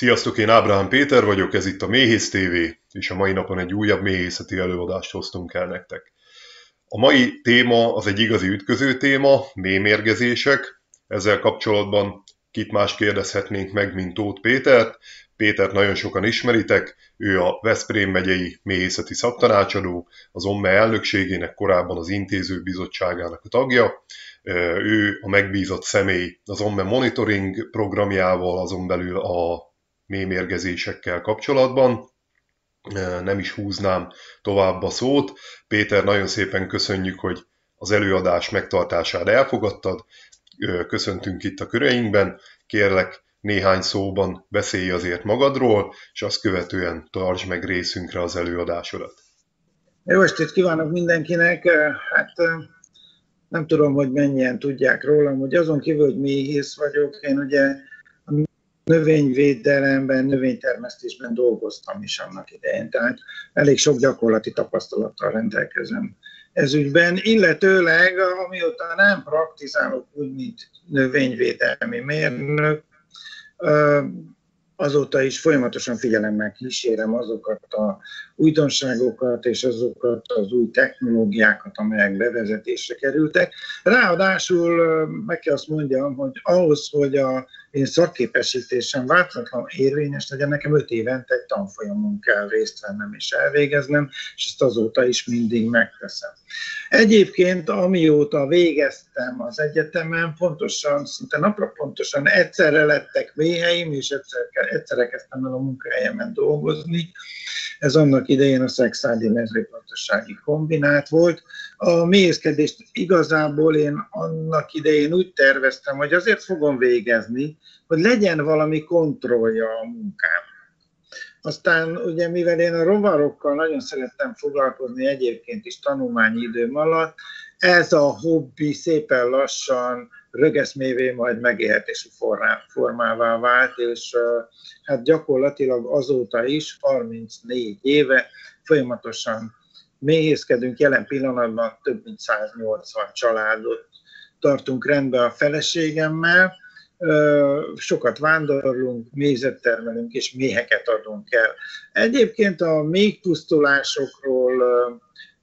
Sziasztok, én Ábrahám Péter vagyok, ez itt a Méhész TV, és a mai napon egy újabb méhészeti előadást hoztunk el nektek. A mai téma az egy igazi ütköző téma, mémérgezések. Ezzel kapcsolatban kit más kérdezhetnénk meg, mint Tóth Pétert. Pétert nagyon sokan ismeritek, ő a Veszprém megyei méhészeti szaktanácsadó, az OMME elnökségének korábban az intéző bizottságának a tagja. Ő a megbízott személy az OMME monitoring programjával, azon belül a mémérgezésekkel kapcsolatban. Nem is húznám tovább a szót. Péter, nagyon szépen köszönjük, hogy az előadás megtartására elfogadtad. Köszöntünk itt a köreinkben. Kérlek, néhány szóban beszélj azért magadról, és azt követően tartsd meg részünkre az előadásodat. Jó estét kívánok mindenkinek! Hát nem tudom, hogy mennyien tudják rólam, hogy azon kívül, hogy méhész vagyok, én ugye növényvédelemben, növénytermesztésben dolgoztam is annak idején, tehát elég sok gyakorlati tapasztalattal rendelkezem ez ügyben, illetőleg amióta nem praktizálok úgy, mint növényvédelmi mérnök, azóta is folyamatosan figyelemmel kísérem azokat a újdonságokat és azokat az új technológiákat, amelyek bevezetésre kerültek. Ráadásul meg kell azt mondjam, hogy ahhoz, hogy a én szakképesítésem változatlan érvényes legyen, nekem öt évente egy tanfolyamon kell részt vennem és elvégeznem, és ezt azóta is mindig megteszem. Egyébként, amióta végeztem az egyetemen, pontosan, szinte napra pontosan egyszerre lettek méheim, és egyszer, egyszerre kezdtem el a munkahelyemen dolgozni. Ez annak idején a szexádi mezőgazdasági kombinát volt. A méhészkedést igazából én annak idején úgy terveztem, hogy azért fogom végezni, hogy legyen valami kontrollja a munkám. Aztán ugye mivel én a rovarokkal nagyon szerettem foglalkozni egyébként is tanulmányi időm alatt, ez a hobbi szépen lassan rögeszmévé majd megélhetési formává vált, és hát gyakorlatilag azóta is, 34 éve folyamatosan méhészkedünk, jelen pillanatban több mint 180 családot tartunk rendbe a feleségemmel, sokat vándorlunk, mézet termelünk és méheket adunk el. Egyébként a méhpusztulásokról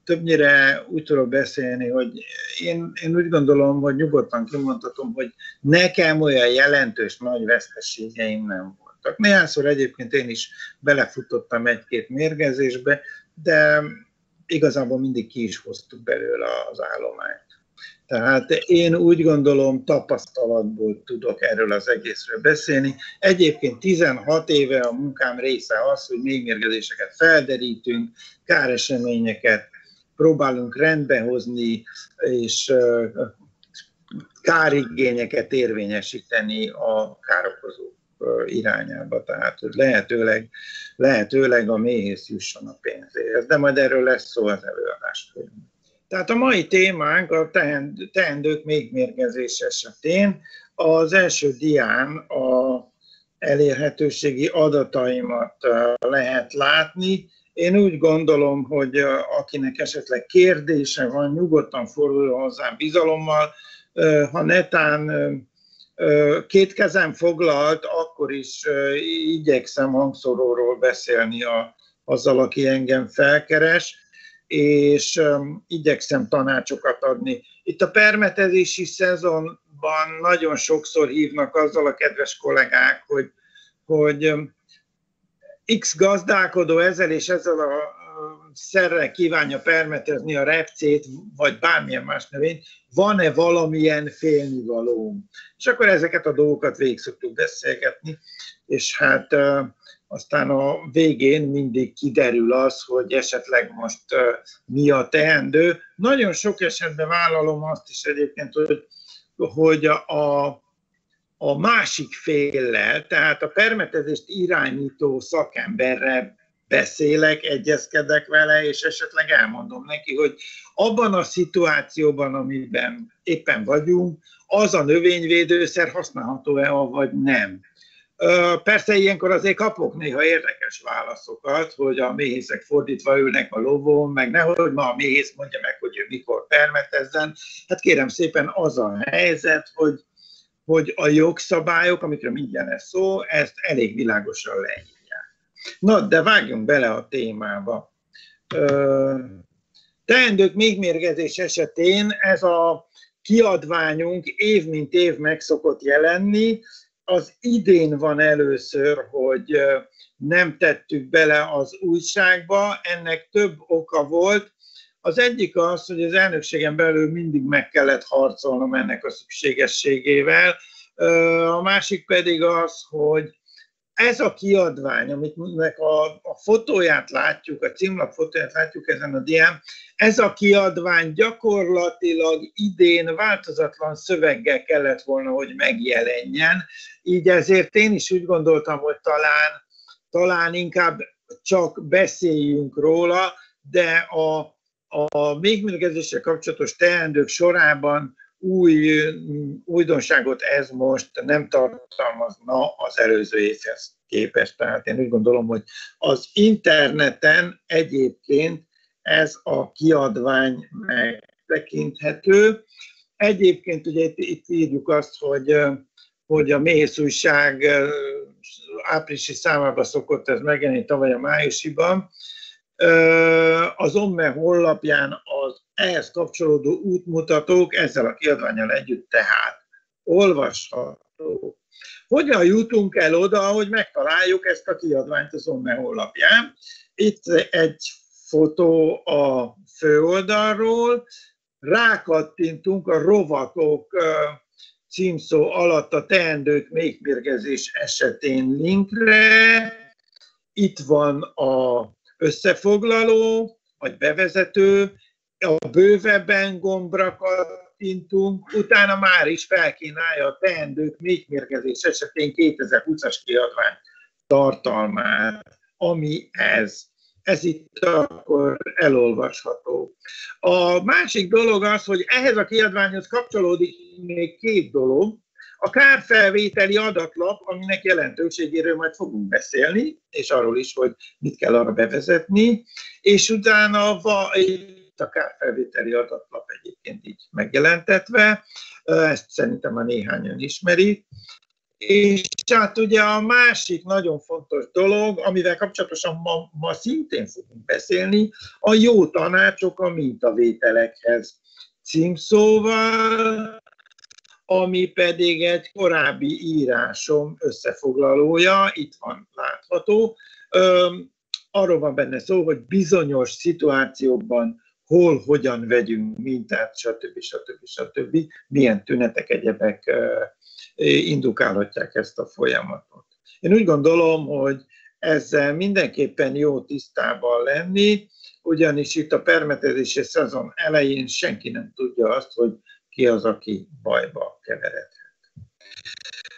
többnyire úgy tudok beszélni, hogy én, én úgy gondolom, hogy nyugodtan kimondhatom, hogy nekem olyan jelentős nagy veszteségeim nem voltak. Néhányszor egyébként én is belefutottam egy-két mérgezésbe, de igazából mindig ki is hoztuk belőle az állományt. Tehát én úgy gondolom, tapasztalatból tudok erről az egészről beszélni. Egyébként 16 éve a munkám része az, hogy még mérgezéseket felderítünk, káreseményeket próbálunk rendbehozni, és kárigényeket érvényesíteni a károkozók irányába, tehát hogy lehetőleg, lehetőleg a méhész jusson a pénzéhez. De majd erről lesz szó az előadás folyamán. Tehát a mai témánk a teendők mérgezés esetén. Az első dián a elérhetőségi adataimat lehet látni. Én úgy gondolom, hogy akinek esetleg kérdése van, nyugodtan forduljon hozzám bizalommal. Ha netán két kezem foglalt, akkor is igyekszem hangszoróról beszélni a, azzal, aki engem felkeres és igyekszem tanácsokat adni. Itt a permetezési szezonban nagyon sokszor hívnak azzal a kedves kollégák, hogy, hogy X gazdálkodó ezzel és ezzel a szerrel kívánja permetezni a repcét, vagy bármilyen más növényt, van-e valamilyen félnivaló? És akkor ezeket a dolgokat végig szoktuk beszélgetni, és hát aztán a végén mindig kiderül az, hogy esetleg most mi a teendő. Nagyon sok esetben vállalom azt is egyébként, hogy, hogy a, a másik féllel, tehát a permetezést irányító szakemberrel beszélek, egyezkedek vele, és esetleg elmondom neki, hogy abban a szituációban, amiben éppen vagyunk, az a növényvédőszer használható-e, vagy nem. Persze ilyenkor azért kapok néha érdekes válaszokat, hogy a méhészek fordítva ülnek a lovon, meg nehogy ma a méhész mondja meg, hogy ő mikor permetezzen. Hát kérem szépen az a helyzet, hogy, hogy a jogszabályok, amikről mindjárt lesz szó, ezt elég világosan leírják. Na, de vágjunk bele a témába. Teendők mérgezés esetén ez a kiadványunk év mint év meg szokott jelenni. Az idén van először, hogy nem tettük bele az újságba, ennek több oka volt. Az egyik az, hogy az elnökségen belül mindig meg kellett harcolnom ennek a szükségességével. A másik pedig az, hogy ez a kiadvány, amit a, a fotóját látjuk, a címlap fotóját látjuk ezen a dián, ez a kiadvány gyakorlatilag idén változatlan szöveggel kellett volna, hogy megjelenjen. Így ezért én is úgy gondoltam, hogy talán, talán inkább csak beszéljünk róla, de a, a még kapcsolatos teendők sorában új újdonságot ez most nem tartalmazna az előző évhez képest. Tehát én úgy gondolom, hogy az interneten egyébként ez a kiadvány megtekinthető. Egyébként ugye itt, itt írjuk azt, hogy, hogy a méhész újság áprilisi számában szokott ez megjelenni tavaly a májusiban. Az OMME honlapján az ehhez kapcsolódó útmutatók ezzel a kiadványal együtt tehát olvasható. Hogyan jutunk el oda, hogy megtaláljuk ezt a kiadványt az OMME honlapján? Itt egy fotó a főoldalról, rákattintunk a rovatok címszó alatt a teendők mégmérgezés esetén linkre. Itt van a összefoglaló, vagy bevezető, a bővebben gombra kattintunk, utána már is felkínálja a teendők mégmérgezés esetén 2020-as kiadvány tartalmát, ami ez. Ez itt akkor elolvasható. A másik dolog az, hogy ehhez a kiadványhoz kapcsolódik még két dolog. A kárfelvételi adatlap, aminek jelentőségéről majd fogunk beszélni, és arról is, hogy mit kell arra bevezetni, és utána itt a kárfelvételi adatlap egyébként így megjelentetve, ezt szerintem a néhányan ismeri. És hát ugye a másik nagyon fontos dolog, amivel kapcsolatosan ma, ma szintén fogunk beszélni, a jó tanácsok a mintavételekhez címszóval, ami pedig egy korábbi írásom összefoglalója, itt van látható. Arról van benne szó, hogy bizonyos szituációkban hol, hogyan vegyünk mintát, stb. stb. stb. milyen tünetek, egyebek indukálhatják ezt a folyamatot. Én úgy gondolom, hogy ezzel mindenképpen jó tisztában lenni, ugyanis itt a permetezési szezon elején senki nem tudja azt, hogy ki az, aki bajba keveredhet.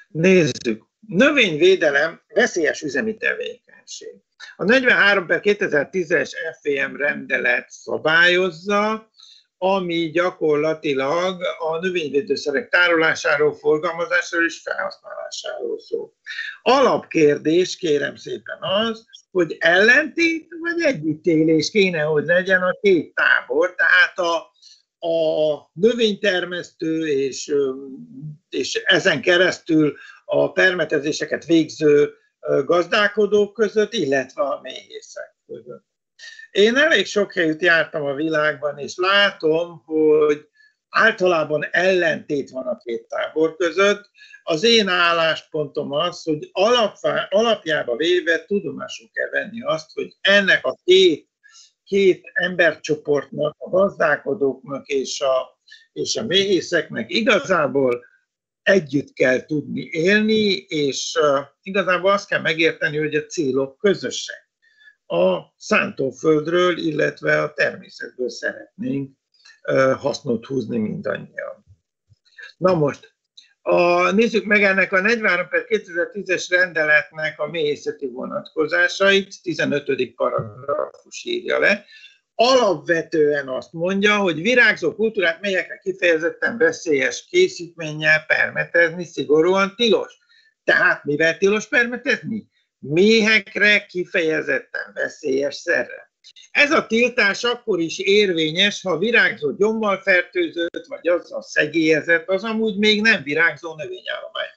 Nézzük. Növényvédelem veszélyes üzemi tevékenység. A 43 per 2010-es FEM rendelet szabályozza, ami gyakorlatilag a növényvédőszerek tárolásáról, forgalmazásáról és felhasználásáról szól. Alapkérdés kérem szépen az, hogy ellentét vagy együttélés kéne, hogy legyen a két tábor, tehát a, a növénytermesztő és, és ezen keresztül a permetezéseket végző gazdálkodók között, illetve a méhészek között. Én elég sok helyütt jártam a világban, és látom, hogy általában ellentét van a két tábor között. Az én álláspontom az, hogy alapvá, alapjába véve tudomásul kell venni azt, hogy ennek a két, két embercsoportnak, a gazdálkodóknak és a, és a méhészeknek igazából együtt kell tudni élni, és igazából azt kell megérteni, hogy a célok közösek a szántóföldről, illetve a természetből szeretnénk hasznot húzni mindannyian. Na most, a, nézzük meg ennek a 43 per 2010-es rendeletnek a méhészeti vonatkozásait, 15. paragrafus írja le. Alapvetően azt mondja, hogy virágzó kultúrát melyekre kifejezetten veszélyes készítménnyel permetezni szigorúan tilos. Tehát mivel tilos permetezni? méhekre kifejezetten veszélyes szerre. Ez a tiltás akkor is érvényes, ha virágzó gyommal fertőzött, vagy az a szegélyezett, az amúgy még nem virágzó növényállomány.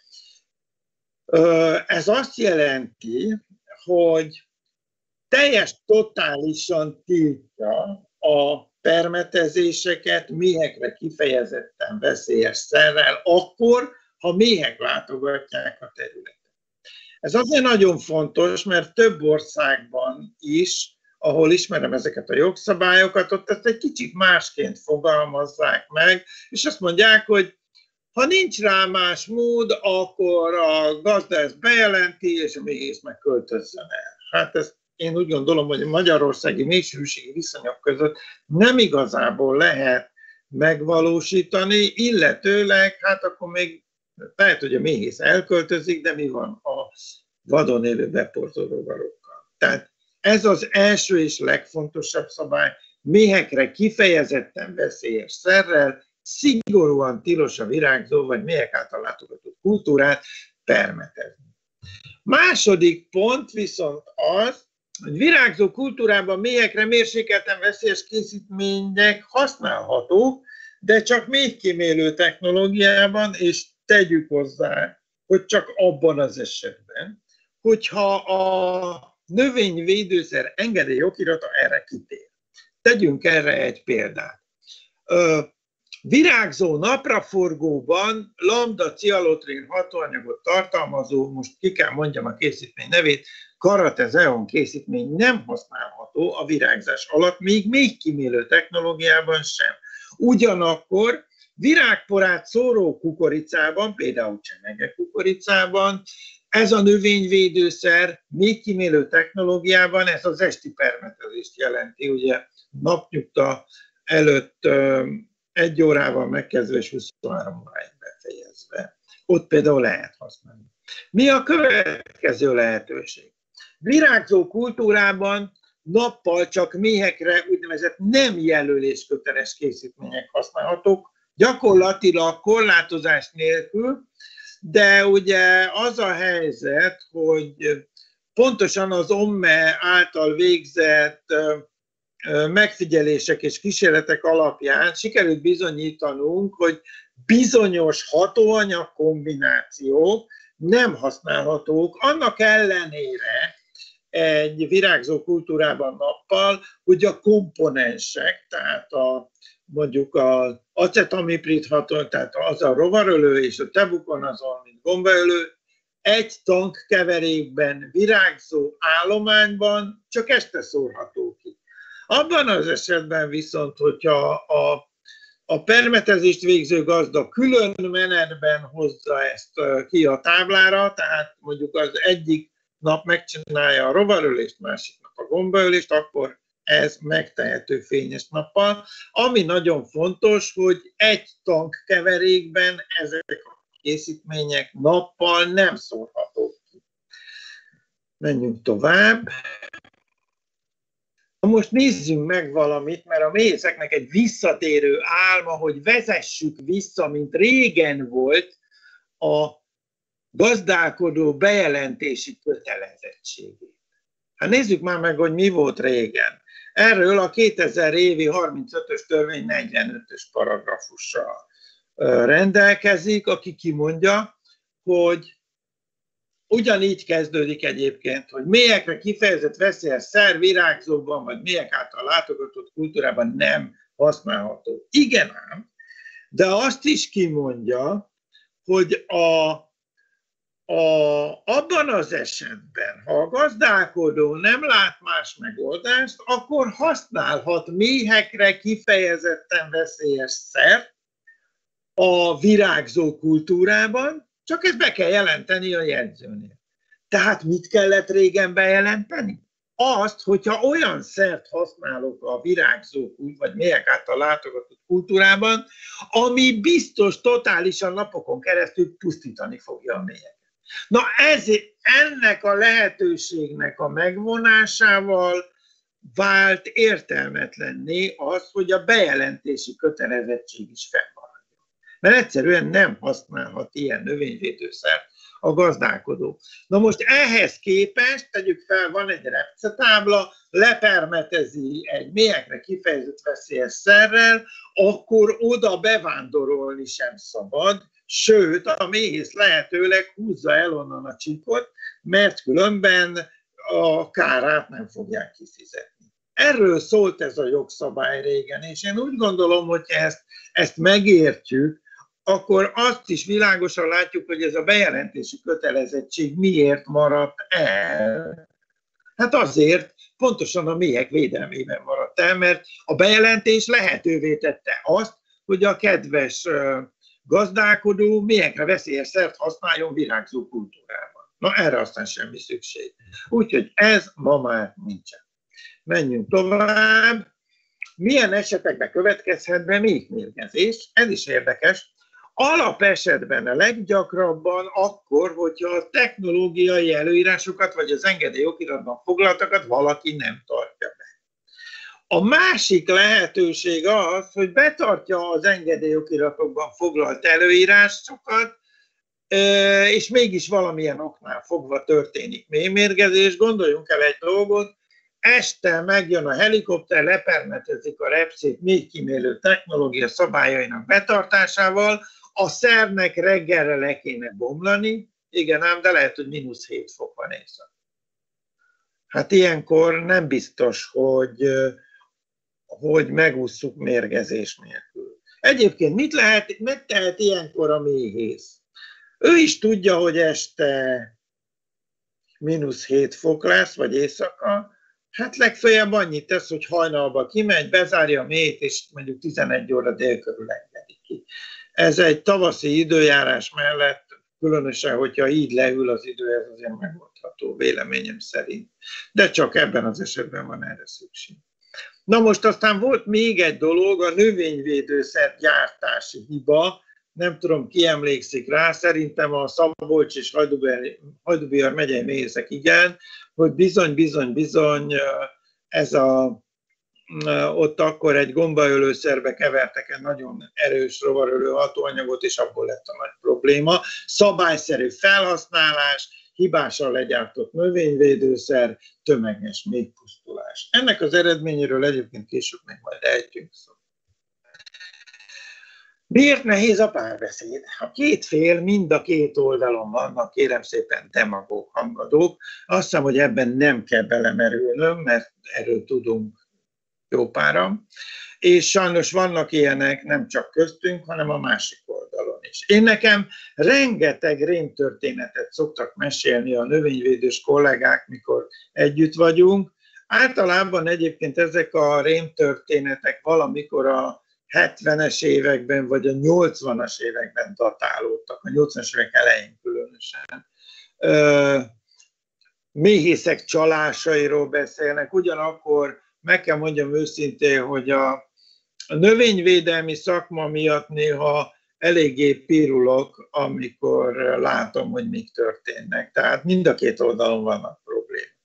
Ez azt jelenti, hogy teljes, totálisan tiltja a permetezéseket méhekre kifejezetten veszélyes szerrel, akkor, ha méhek látogatják a területet. Ez azért nagyon fontos, mert több országban is, ahol ismerem ezeket a jogszabályokat, ott ezt egy kicsit másként fogalmazzák meg, és azt mondják, hogy ha nincs rá más mód, akkor a gazda ezt bejelenti, és a méhész meg költözzen el. Hát ezt én úgy gondolom, hogy a magyarországi népsűrűségi viszonyok között nem igazából lehet megvalósítani, illetőleg, hát akkor még lehet, hogy a méhész elköltözik, de mi van a vadon élő beportolóvarokkal. Tehát ez az első és legfontosabb szabály, méhekre kifejezetten veszélyes szerrel, szigorúan tilos a virágzó vagy méhek által látogatott kultúrát permetezni. Második pont viszont az, hogy virágzó kultúrában méhekre mérsékelten veszélyes készítmények használhatók, de csak még kimélő technológiában, és tegyük hozzá, hogy csak abban az esetben, hogyha a növényvédőszer engedély okirata erre kitér. Tegyünk erre egy példát. Virágzó napraforgóban lambda cialotrin hatóanyagot tartalmazó, most ki kell mondjam a készítmény nevét, karatezeon készítmény nem használható a virágzás alatt, még még kimélő technológiában sem. Ugyanakkor virágporát szóró kukoricában, például csemege kukoricában, ez a növényvédőszer kimélő technológiában ez az esti permetezést jelenti, ugye napnyugta előtt egy órával megkezdve és 23 óráig befejezve. Ott például lehet használni. Mi a következő lehetőség? Virágzó kultúrában nappal csak méhekre úgynevezett nem jelölésköteles készítmények használhatók, gyakorlatilag korlátozás nélkül, de ugye az a helyzet, hogy pontosan az OMME által végzett megfigyelések és kísérletek alapján sikerült bizonyítanunk, hogy bizonyos hatóanyag kombinációk nem használhatók, annak ellenére egy virágzó kultúrában nappal, hogy a komponensek, tehát a, mondjuk az acetamiprid ható, tehát az a rovarölő és a tebukonazol, mint gombaölő, egy tank keverékben, virágzó állományban csak este szórható ki. Abban az esetben viszont, hogyha a, a permetezést végző gazda külön menetben hozza ezt ki a táblára, tehát mondjuk az egyik nap megcsinálja a rovarölést, másik nap a gombaölést, akkor ez megtehető fényes nappal. Ami nagyon fontos, hogy egy tank keverékben ezek a készítmények nappal nem szórhatók ki. Menjünk tovább. Most nézzünk meg valamit, mert a méhészeknek egy visszatérő álma, hogy vezessük vissza, mint régen volt, a gazdálkodó bejelentési kötelezettségét. Hát nézzük már meg, hogy mi volt régen. Erről a 2000 évi 35-ös törvény 45-ös paragrafussal rendelkezik, aki kimondja, hogy Ugyanígy kezdődik egyébként, hogy mélyekre kifejezett veszélyes szer virágzóban, vagy mélyek által látogatott kultúrában nem használható. Igen ám, de azt is kimondja, hogy a, a, abban az esetben, ha a gazdálkodó nem lát más megoldást, akkor használhat méhekre kifejezetten veszélyes szert a virágzó kultúrában, csak ezt be kell jelenteni a jegyzőnél. Tehát mit kellett régen bejelenteni? Azt, hogyha olyan szert használok a virágzó vagy mélyek által látogatott kultúrában, ami biztos totálisan napokon keresztül pusztítani fogja a mélyeket. Na ez, ennek a lehetőségnek a megvonásával vált értelmetlenné az, hogy a bejelentési kötelezettség is fennmaradjon mert egyszerűen nem használhat ilyen növényvédőszert a gazdálkodó. Na most ehhez képest, tegyük fel, van egy repcetábla, lepermetezi egy mélyekre kifejezett veszélyes szerrel, akkor oda bevándorolni sem szabad, sőt, a méhész lehetőleg húzza el onnan a csíkot, mert különben a kárát nem fogják kifizetni. Erről szólt ez a jogszabály régen, és én úgy gondolom, hogy ezt, ezt megértjük, akkor azt is világosan látjuk, hogy ez a bejelentési kötelezettség miért maradt el. Hát azért, pontosan a méhek védelmében maradt el, mert a bejelentés lehetővé tette azt, hogy a kedves gazdálkodó méhekre veszélyes szert használjon virágzó kultúrában. Na erre aztán semmi szükség. Úgyhogy ez ma már nincsen. Menjünk tovább. Milyen esetekben következhet be méhmérgezés? Ez is érdekes. Alapesetben a leggyakrabban akkor, hogyha a technológiai előírásokat vagy az engedélyokiratban foglaltakat valaki nem tartja be. A másik lehetőség az, hogy betartja az engedélyokiratokban foglalt előírásokat, és mégis valamilyen oknál fogva történik mémérgezés. Gondoljunk el egy dolgot, este megjön a helikopter, lepermetezik a repszét még kimélő technológia szabályainak betartásával, a szernek reggelre le kéne bomlani, igen ám, de lehet, hogy mínusz 7 fok van éjszak. Hát ilyenkor nem biztos, hogy, hogy megúszuk mérgezés nélkül. Egyébként mit, lehet, mit tehet ilyenkor a méhész? Ő is tudja, hogy este mínusz 7 fok lesz, vagy éjszaka, hát legfeljebb annyit tesz, hogy hajnalba kimegy, bezárja a mélyt, és mondjuk 11 óra dél körül engedi ki. Ez egy tavaszi időjárás mellett, különösen, hogyha így leül az idő, ez azért megoldható véleményem szerint. De csak ebben az esetben van erre szükség. Na most aztán volt még egy dolog, a növényvédőszer gyártási hiba, nem tudom, ki emlékszik rá, szerintem a Szabolcs és Hajdubihar megyei méhészek igen, hogy bizony, bizony, bizony ez a ott akkor egy gombaölőszerbe kevertek egy nagyon erős rovarölő hatóanyagot, és abból lett a nagy probléma. Szabályszerű felhasználás, hibásan legyártott növényvédőszer, tömeges méhpusztulás. Ennek az eredményéről egyébként később még majd ejtünk szó. Miért nehéz a párbeszéd? A két fél mind a két oldalon vannak, kérem szépen demagóg hangadók. Azt hiszem, hogy ebben nem kell belemerülnöm, mert erről tudunk jó pára. És sajnos vannak ilyenek nem csak köztünk, hanem a másik oldalon is. Én nekem rengeteg rémtörténetet szoktak mesélni a növényvédős kollégák, mikor együtt vagyunk. Általában egyébként ezek a rémtörténetek valamikor a 70-es években vagy a 80-as években datálódtak, a 80-as évek elején különösen. Méhészek csalásairól beszélnek, ugyanakkor meg kell mondjam őszintén, hogy a, a növényvédelmi szakma miatt néha eléggé pirulok, amikor látom, hogy mik történnek. Tehát mind a két oldalon vannak problémák.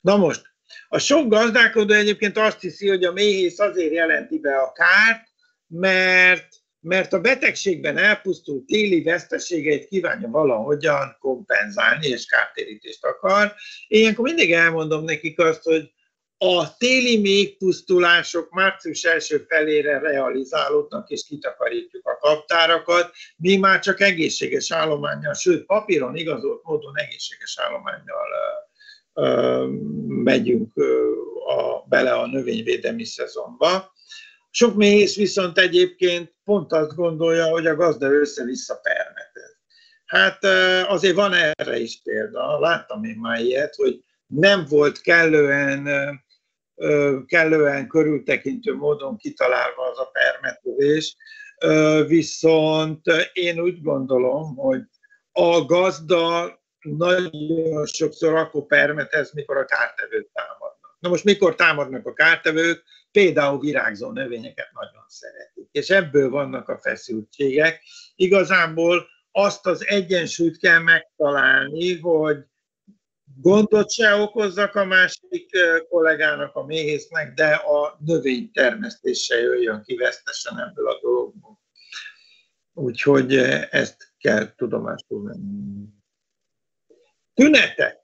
Na most, a sok gazdálkodó egyébként azt hiszi, hogy a méhész azért jelenti be a kárt, mert, mert a betegségben elpusztult téli veszteségeit kívánja valahogyan kompenzálni, és kártérítést akar. Én ilyenkor mindig elmondom nekik azt, hogy a téli méhpusztulások március első felére realizálódnak, és kitakarítjuk a kaptárakat. Mi már csak egészséges állományjal, sőt papíron igazolt módon egészséges állományjal megyünk a, bele a növényvédelmi szezonba. Sok méhész viszont egyébként pont azt gondolja, hogy a gazda össze-vissza permetez. Hát azért van erre is példa, láttam én már ilyet, hogy nem volt kellően, kellően körültekintő módon kitalálva az a permetezés, viszont én úgy gondolom, hogy a gazda nagyon sokszor akkor permetez, mikor a kártevők támadnak. Na most mikor támadnak a kártevők? Például virágzó növényeket nagyon szeretik, és ebből vannak a feszültségek. Igazából azt az egyensúlyt kell megtalálni, hogy gondot se okozzak a másik kollégának, a méhésznek, de a növénytermesztés se jöjjön ki vesztesen ebből a dologból. Úgyhogy ezt kell tudomásul venni. Tünetek.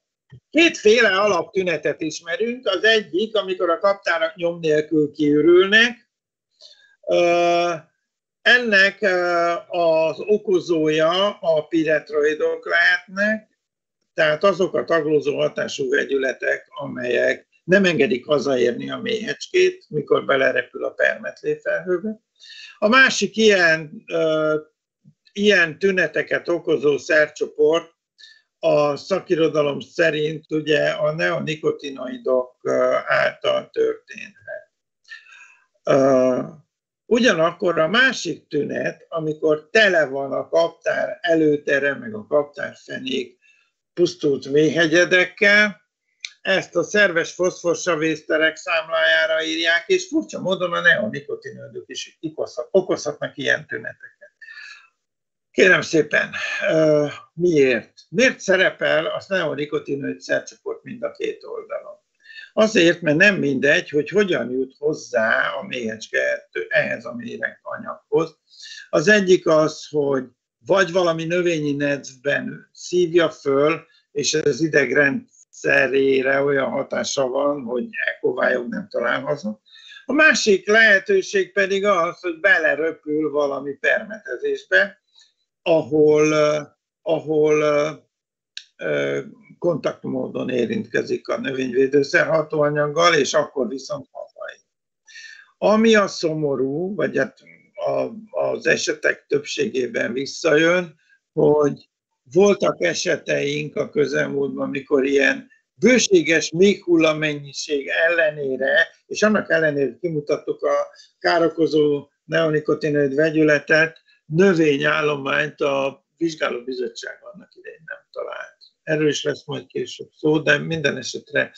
Kétféle alaptünetet ismerünk. Az egyik, amikor a kaptárak nyom nélkül kiürülnek. Ennek az okozója a piretroidok lehetnek, tehát azok a taglózó hatású vegyületek, amelyek nem engedik hazaérni a méhecskét, mikor belerepül a permetlé felhőbe. A másik ilyen, ilyen tüneteket okozó szercsoport a szakirodalom szerint ugye a neonikotinoidok által történhet. Ugyanakkor a másik tünet, amikor tele van a kaptár előtere, meg a kaptár fenék pusztult méhegyedekkel, ezt a szerves foszforsavészterek számlájára írják, és furcsa módon a neonikotinődök is okozhatnak ilyen tüneteket. Kérem szépen, miért? Miért szerepel a neonikotinőd szercsoport mind a két oldalon? Azért, mert nem mindegy, hogy hogyan jut hozzá a méhecske ehhez a anyaghoz. Az egyik az, hogy vagy valami növényi nedvben szívja föl, és az idegrendszerére olyan hatása van, hogy ekovályok nem talál. A másik lehetőség pedig az, hogy beleröpül valami permetezésbe, ahol, ahol kontaktmódon érintkezik a növényvédőszer hatóanyaggal, és akkor viszont hazai. Ami a szomorú, vagy hát az esetek többségében visszajön, hogy voltak eseteink a közelmúltban, amikor ilyen bőséges mennyiség ellenére, és annak ellenére, kimutattuk a károkozó neonikotinoid vegyületet, növényállományt a vizsgálóbizottság annak idején nem talált. Erről is lesz majd később szó, de minden esetre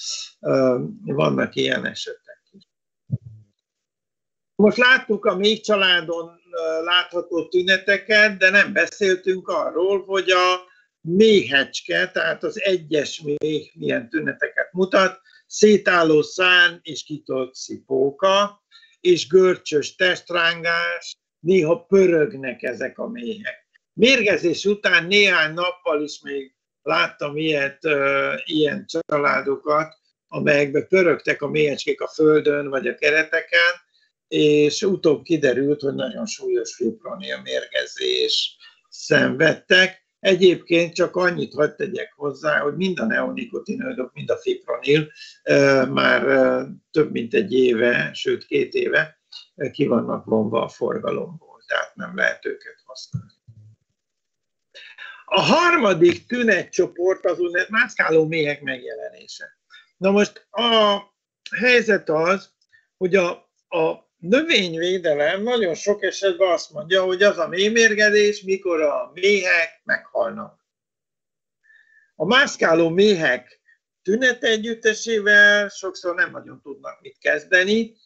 vannak ilyen esetek. Most láttuk a még családon látható tüneteket, de nem beszéltünk arról, hogy a méhecske, tehát az egyes méh milyen tüneteket mutat, szétálló szán és kitolt szipóka, és görcsös testrángás, néha pörögnek ezek a méhek. Mérgezés után néhány nappal is még láttam ilyet, ilyen családokat, amelyekbe pörögtek a mélyecskék a földön vagy a kereteken, és utóbb kiderült, hogy nagyon súlyos fipronil mérgezés szenvedtek. Egyébként csak annyit hagyd tegyek hozzá, hogy mind a neonikotinoidok, mind a fipronil már több mint egy éve, sőt két éve ki vannak vonva a forgalomból, tehát nem lehet őket használni. A harmadik tünetcsoport az úgynevezett mászkáló méhek megjelenése. Na most a helyzet az, hogy a, a növényvédelem nagyon sok esetben azt mondja, hogy az a méhmérgedés, mikor a méhek meghalnak. A mászkáló méhek tünet együttesével sokszor nem nagyon tudnak mit kezdeni,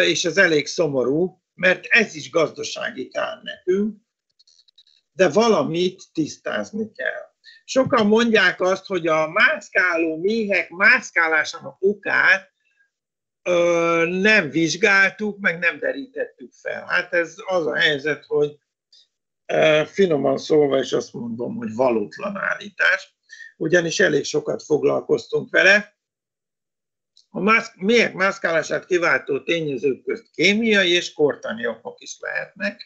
és ez elég szomorú, mert ez is gazdasági kár nekünk, de valamit tisztázni kell. Sokan mondják azt, hogy a mászkáló méhek mászkálásának okát ö, nem vizsgáltuk, meg nem derítettük fel. Hát ez az a helyzet, hogy ö, finoman szólva is azt mondom, hogy valótlan állítás, ugyanis elég sokat foglalkoztunk vele. A mász, méhek mászkálását kiváltó tényezők közt kémiai és kortani okok is lehetnek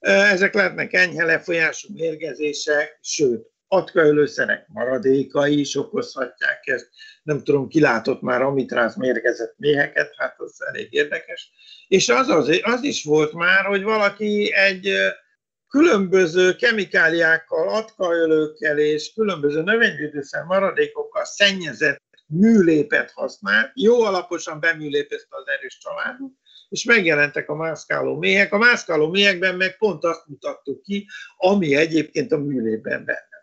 ezek lehetnek enyhe lefolyású mérgezések, sőt, atkaölőszerek maradékai is okozhatják ezt. Nem tudom, kilátott már amitráz mérgezett méheket, hát az elég érdekes. És az, az, az is volt már, hogy valaki egy különböző kemikáliákkal, atkaölőkkel és különböző növényvédőszer maradékokkal szennyezett műlépet használt, jó alaposan beműlépezte az erős családot, és megjelentek a mászkáló méhek. A mászkáló méhekben meg pont azt mutattuk ki, ami egyébként a műlében benne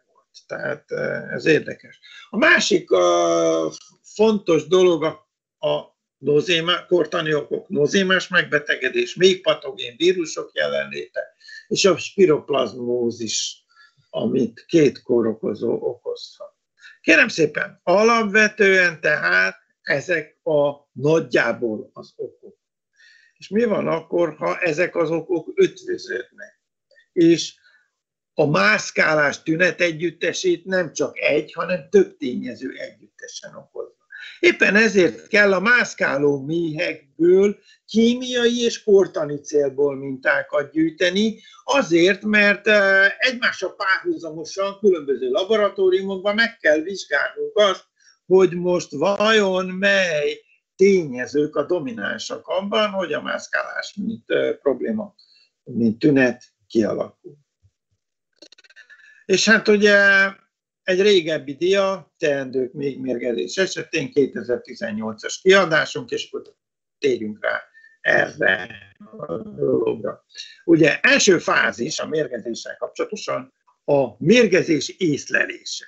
Tehát eh, ez érdekes. A másik a fontos dolog a, a nozéma, kortani okok, nozémás megbetegedés, még patogén vírusok jelenléte, és a spiroplazmózis, amit két kórokozó okozhat. Kérem szépen, alapvetően tehát ezek a nagyjából az okok. És mi van akkor, ha ezek az okok ötvöződnek? És a mászkálás tünet együttesét nem csak egy, hanem több tényező együttesen okozza. Éppen ezért kell a mászkáló méhekből kémiai és kortani célból mintákat gyűjteni, azért, mert egymással párhuzamosan különböző laboratóriumokban meg kell vizsgálnunk azt, hogy most vajon mely tényezők a dominánsak abban, hogy a mászkálás mint probléma, mint tünet kialakul. És hát ugye egy régebbi dia, teendők még mérgezés esetén, 2018-as kiadásunk, és akkor térjünk rá erre a dologra. Ugye első fázis a mérgezéssel kapcsolatosan a mérgezés észlelése.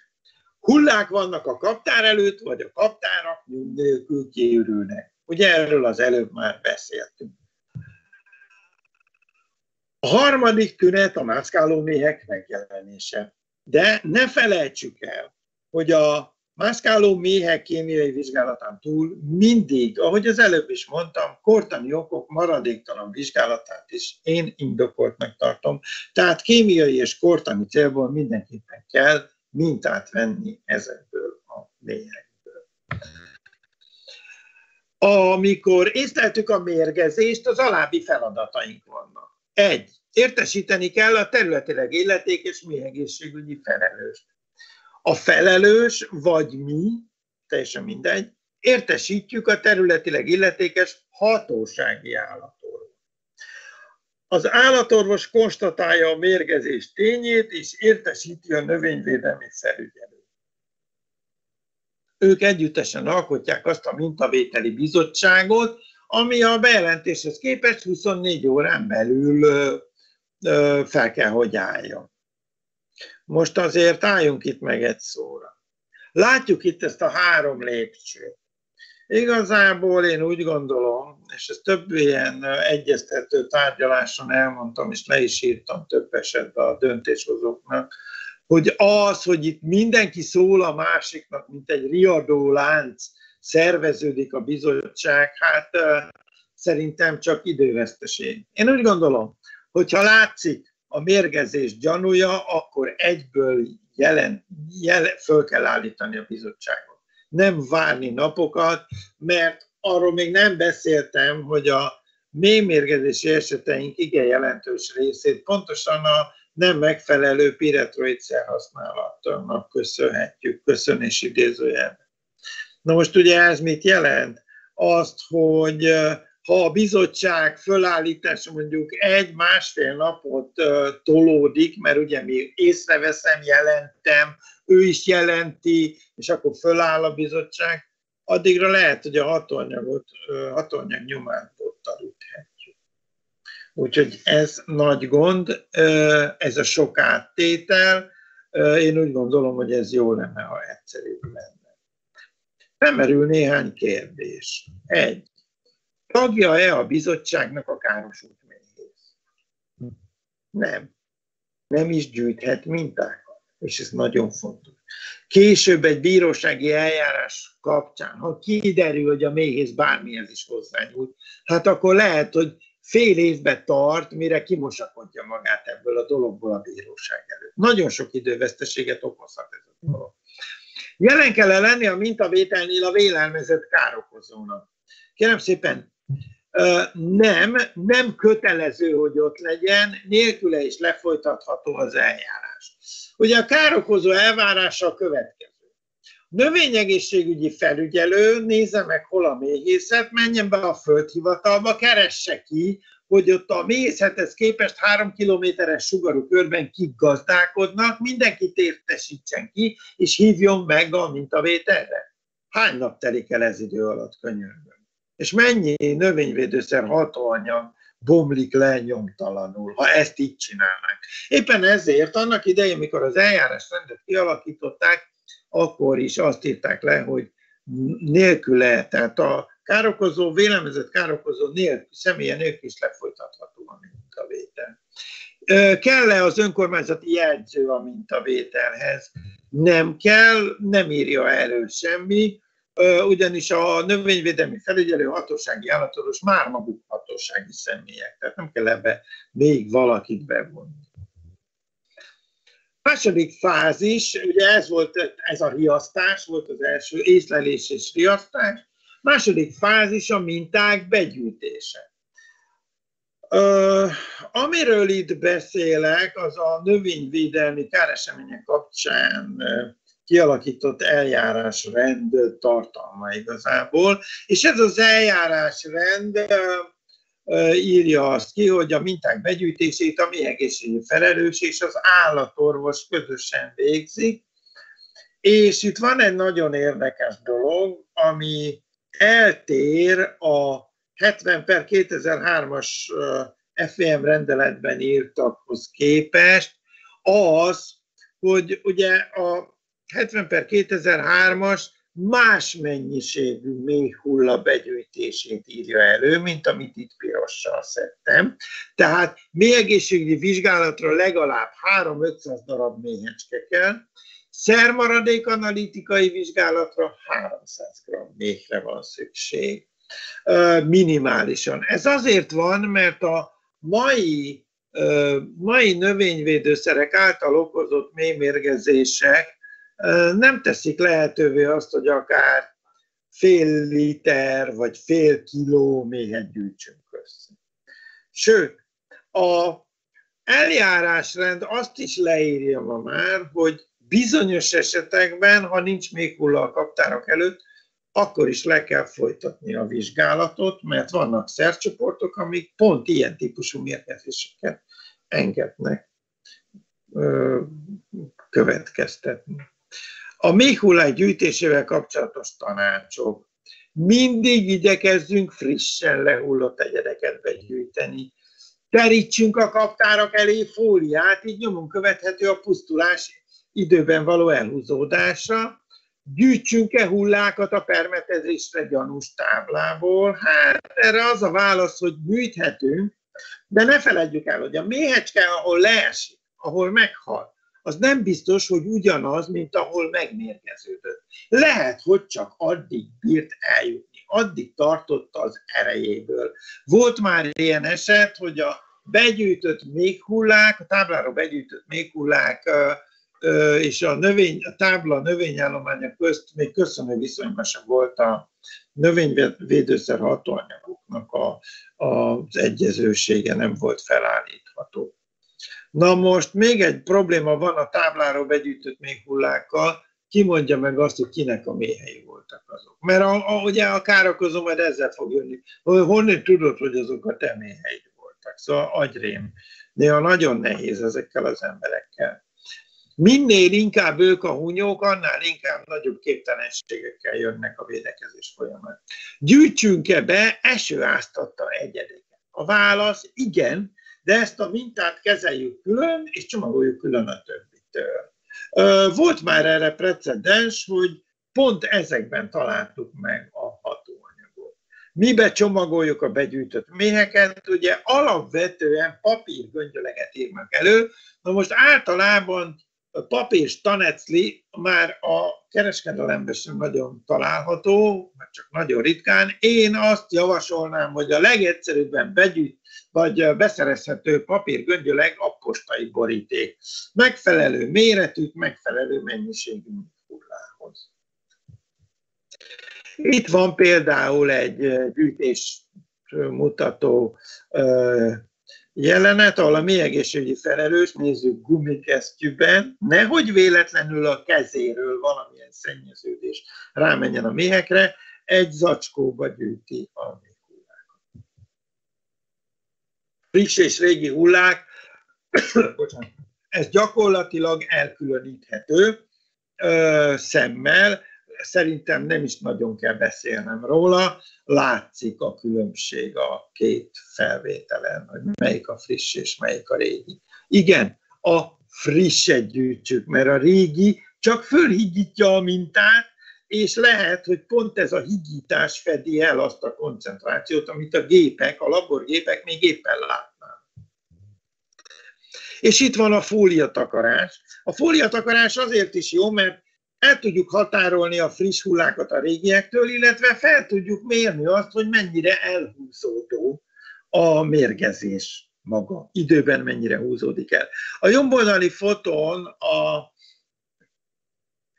Hullák vannak a kaptár előtt, vagy a kaptárak nélkül kiürülnek. Ugye erről az előbb már beszéltünk. A harmadik tünet a mászkáló méhek megjelenése. De ne felejtsük el, hogy a mászkáló méhek kémiai vizsgálatán túl mindig, ahogy az előbb is mondtam, kortani okok maradéktalan vizsgálatát is én indokoltnak tartom. Tehát kémiai és kortani célból mindenképpen kell mintát venni ezekből a méhekből. Amikor észleltük a mérgezést, az alábbi feladataink vannak. Egy, értesíteni kell a területileg illetékes méhegészségügyi felelőst. A felelős, vagy mi, teljesen mindegy, értesítjük a területileg illetékes hatósági állatorvos. Az állatorvos konstatálja a mérgezés tényét, és értesíti a növényvédelmi felügyelőt. Ők együttesen alkotják azt a mintavételi bizottságot, ami a bejelentéshez képest 24 órán belül fel kell, hogy álljon. Most azért álljunk itt meg egy szóra. Látjuk itt ezt a három lépcsőt. Igazából én úgy gondolom, és ezt több ilyen egyeztető tárgyaláson elmondtam, és le is írtam több esetben a döntéshozóknak, hogy az, hogy itt mindenki szól a másiknak, mint egy riadó lánc, szerveződik a bizottság, hát szerintem csak időveszteség. Én úgy gondolom, hogyha látszik a mérgezés gyanúja, akkor egyből jelen, jelen, föl kell állítani a bizottságot. Nem várni napokat, mert arról még nem beszéltem, hogy a mérgezési eseteink igen jelentős részét pontosan a nem megfelelő piretroidszer használatnak köszönhetjük, köszönés idézőjelben. Na most ugye ez mit jelent? Azt, hogy ha a bizottság fölállítása mondjuk egy-másfél napot tolódik, mert ugye mi észreveszem, jelentem, ő is jelenti, és akkor föláll a bizottság, addigra lehet, hogy a hatóanyagot, hatóanyag nyomát ott aludhatjuk. Úgyhogy ez nagy gond, ez a sok áttétel. Én úgy gondolom, hogy ez jó lenne, ha egyszerűbb lenne. Felmerül néhány kérdés. Egy tagja-e a bizottságnak a károsult méhész? Nem. Nem is gyűjthet mintákat, és ez nagyon fontos. Később egy bírósági eljárás kapcsán, ha kiderül, hogy a méhész bármihez is hozzányúlt, hát akkor lehet, hogy fél évbe tart, mire kimosakodja magát ebből a dologból a bíróság előtt. Nagyon sok időveszteséget okozhat ez a dolog. Jelen kell lenni a mintavételnél a vélelmezett károkozónak. Kérem szépen, nem, nem kötelező, hogy ott legyen, nélküle is lefolytatható az eljárás. Ugye a károkozó elvárása a következő. Növényegészségügyi felügyelő nézze meg, hol a méhészet, menjen be a földhivatalba, keresse ki, hogy ott a méhészethez képest három kilométeres sugarú körben kik gazdálkodnak, mindenkit értesítsen ki, és hívjon meg a mintavételre. Hány nap telik el ez idő alatt könyörgöm? és mennyi növényvédőszer hatóanyag bomlik le nyomtalanul, ha ezt így csinálnánk. Éppen ezért annak idején, mikor az eljárás rendet kialakították, akkor is azt írták le, hogy nélküle, tehát a károkozó, vélemezett károkozó nélkül, személye nélkül is lefolytatható a mintavétel. Kell-e az önkormányzati jegyző a mintavételhez? Nem kell, nem írja elő semmi, ugyanis a növényvédelmi felügyelő hatósági állatorvos már maguk hatósági személyek, tehát nem kell ebbe még valakit bevonni. második fázis, ugye ez volt ez a riasztás, volt az első észlelés és riasztás. Második fázis a minták begyűjtése. Uh, amiről itt beszélek, az a növényvédelmi káresemények kapcsán kialakított eljárásrend tartalma igazából, és ez az eljárásrend uh, írja azt ki, hogy a minták begyűjtését a egészségügyi felelős és az állatorvos közösen végzik, és itt van egy nagyon érdekes dolog, ami eltér a 70 per 2003-as FVM rendeletben írtakhoz képest, az, hogy ugye a 70 per 2003-as más mennyiségű méhhulla begyűjtését írja elő, mint amit itt pirossal szedtem. Tehát méhegészségügyi vizsgálatra legalább 3-500 darab méhecske kell, szermaradék analitikai vizsgálatra 300 g méhre van szükség minimálisan. Ez azért van, mert a mai, mai növényvédőszerek által okozott mélymérgezések nem teszik lehetővé azt, hogy akár fél liter vagy fél kiló méhet gyűjtsünk össze. Sőt, a eljárásrend azt is leírja ma már, hogy bizonyos esetekben, ha nincs még hulla a kaptárak előtt, akkor is le kell folytatni a vizsgálatot, mert vannak szercsoportok, amik pont ilyen típusú mérgezéseket engednek következtetni. A méhullák gyűjtésével kapcsolatos tanácsok. Mindig igyekezzünk frissen lehullott egyedeket begyűjteni. Terítsünk a kaptárak elé fóliát, így nyomon követhető a pusztulás időben való elhúzódása, gyűjtsünk-e hullákat a permetezésre gyanús táblából? Hát erre az a válasz, hogy gyűjthetünk, de ne feledjük el, hogy a méhecske, ahol leesik, ahol meghal, az nem biztos, hogy ugyanaz, mint ahol megmérgeződött. Lehet, hogy csak addig bírt eljutni, addig tartotta az erejéből. Volt már ilyen eset, hogy a begyűjtött méghullák, a táblára begyűjtött méghullák és a, növény, a tábla növényállománya közt még köszönő viszonyban sem volt a növényvédőszer hatóanyagoknak a, az egyezősége nem volt felállítható. Na most még egy probléma van a tábláról begyűjtött méhullákkal, ki mondja meg azt, hogy kinek a méhei voltak azok. Mert a, a, ugye a károkozó majd ezzel fog jönni. Honnan tudod, hogy azok a te méheid voltak? Szóval agyrém. Néha nagyon nehéz ezekkel az emberekkel. Minél inkább ők a hunyók, annál inkább nagyobb képtelenségekkel jönnek a védekezés folyamat. Gyűjtsünk-e be esőáztatta egyedeket? A válasz igen, de ezt a mintát kezeljük külön, és csomagoljuk külön a többitől. Volt már erre precedens, hogy pont ezekben találtuk meg a hatóanyagot. Mibe csomagoljuk a begyűjtött méheket? Ugye alapvetően papírgöngyöleget írnak elő, na most általában papír tanecli már a kereskedelemben sem nagyon található, mert csak nagyon ritkán. Én azt javasolnám, hogy a legegyszerűbben begyűjt, vagy beszerezhető papírgöngyöleg a postai boríték. Megfelelő méretű, megfelelő mennyiségű hullához. Itt van például egy gyűjtés mutató jelenet, ahol a mi egészségügyi felelős, nézzük gumikesztyűben, nehogy véletlenül a kezéről valamilyen szennyeződés rámenjen a méhekre, egy zacskóba gyűjti a méhullákat. Friss és régi hullák, ez gyakorlatilag elkülöníthető ö, szemmel, szerintem nem is nagyon kell beszélnem róla, látszik a különbség a két felvételen, hogy melyik a friss és melyik a régi. Igen, a frisset gyűjtsük, mert a régi csak fölhigítja a mintát, és lehet, hogy pont ez a higítás fedi el azt a koncentrációt, amit a gépek, a laborgépek még éppen látnak. És itt van a fóliatakarás. A fóliatakarás azért is jó, mert el tudjuk határolni a friss hullákat a régiektől, illetve fel tudjuk mérni azt, hogy mennyire elhúzódó a mérgezés maga időben mennyire húzódik el. A jobboldali fotón a,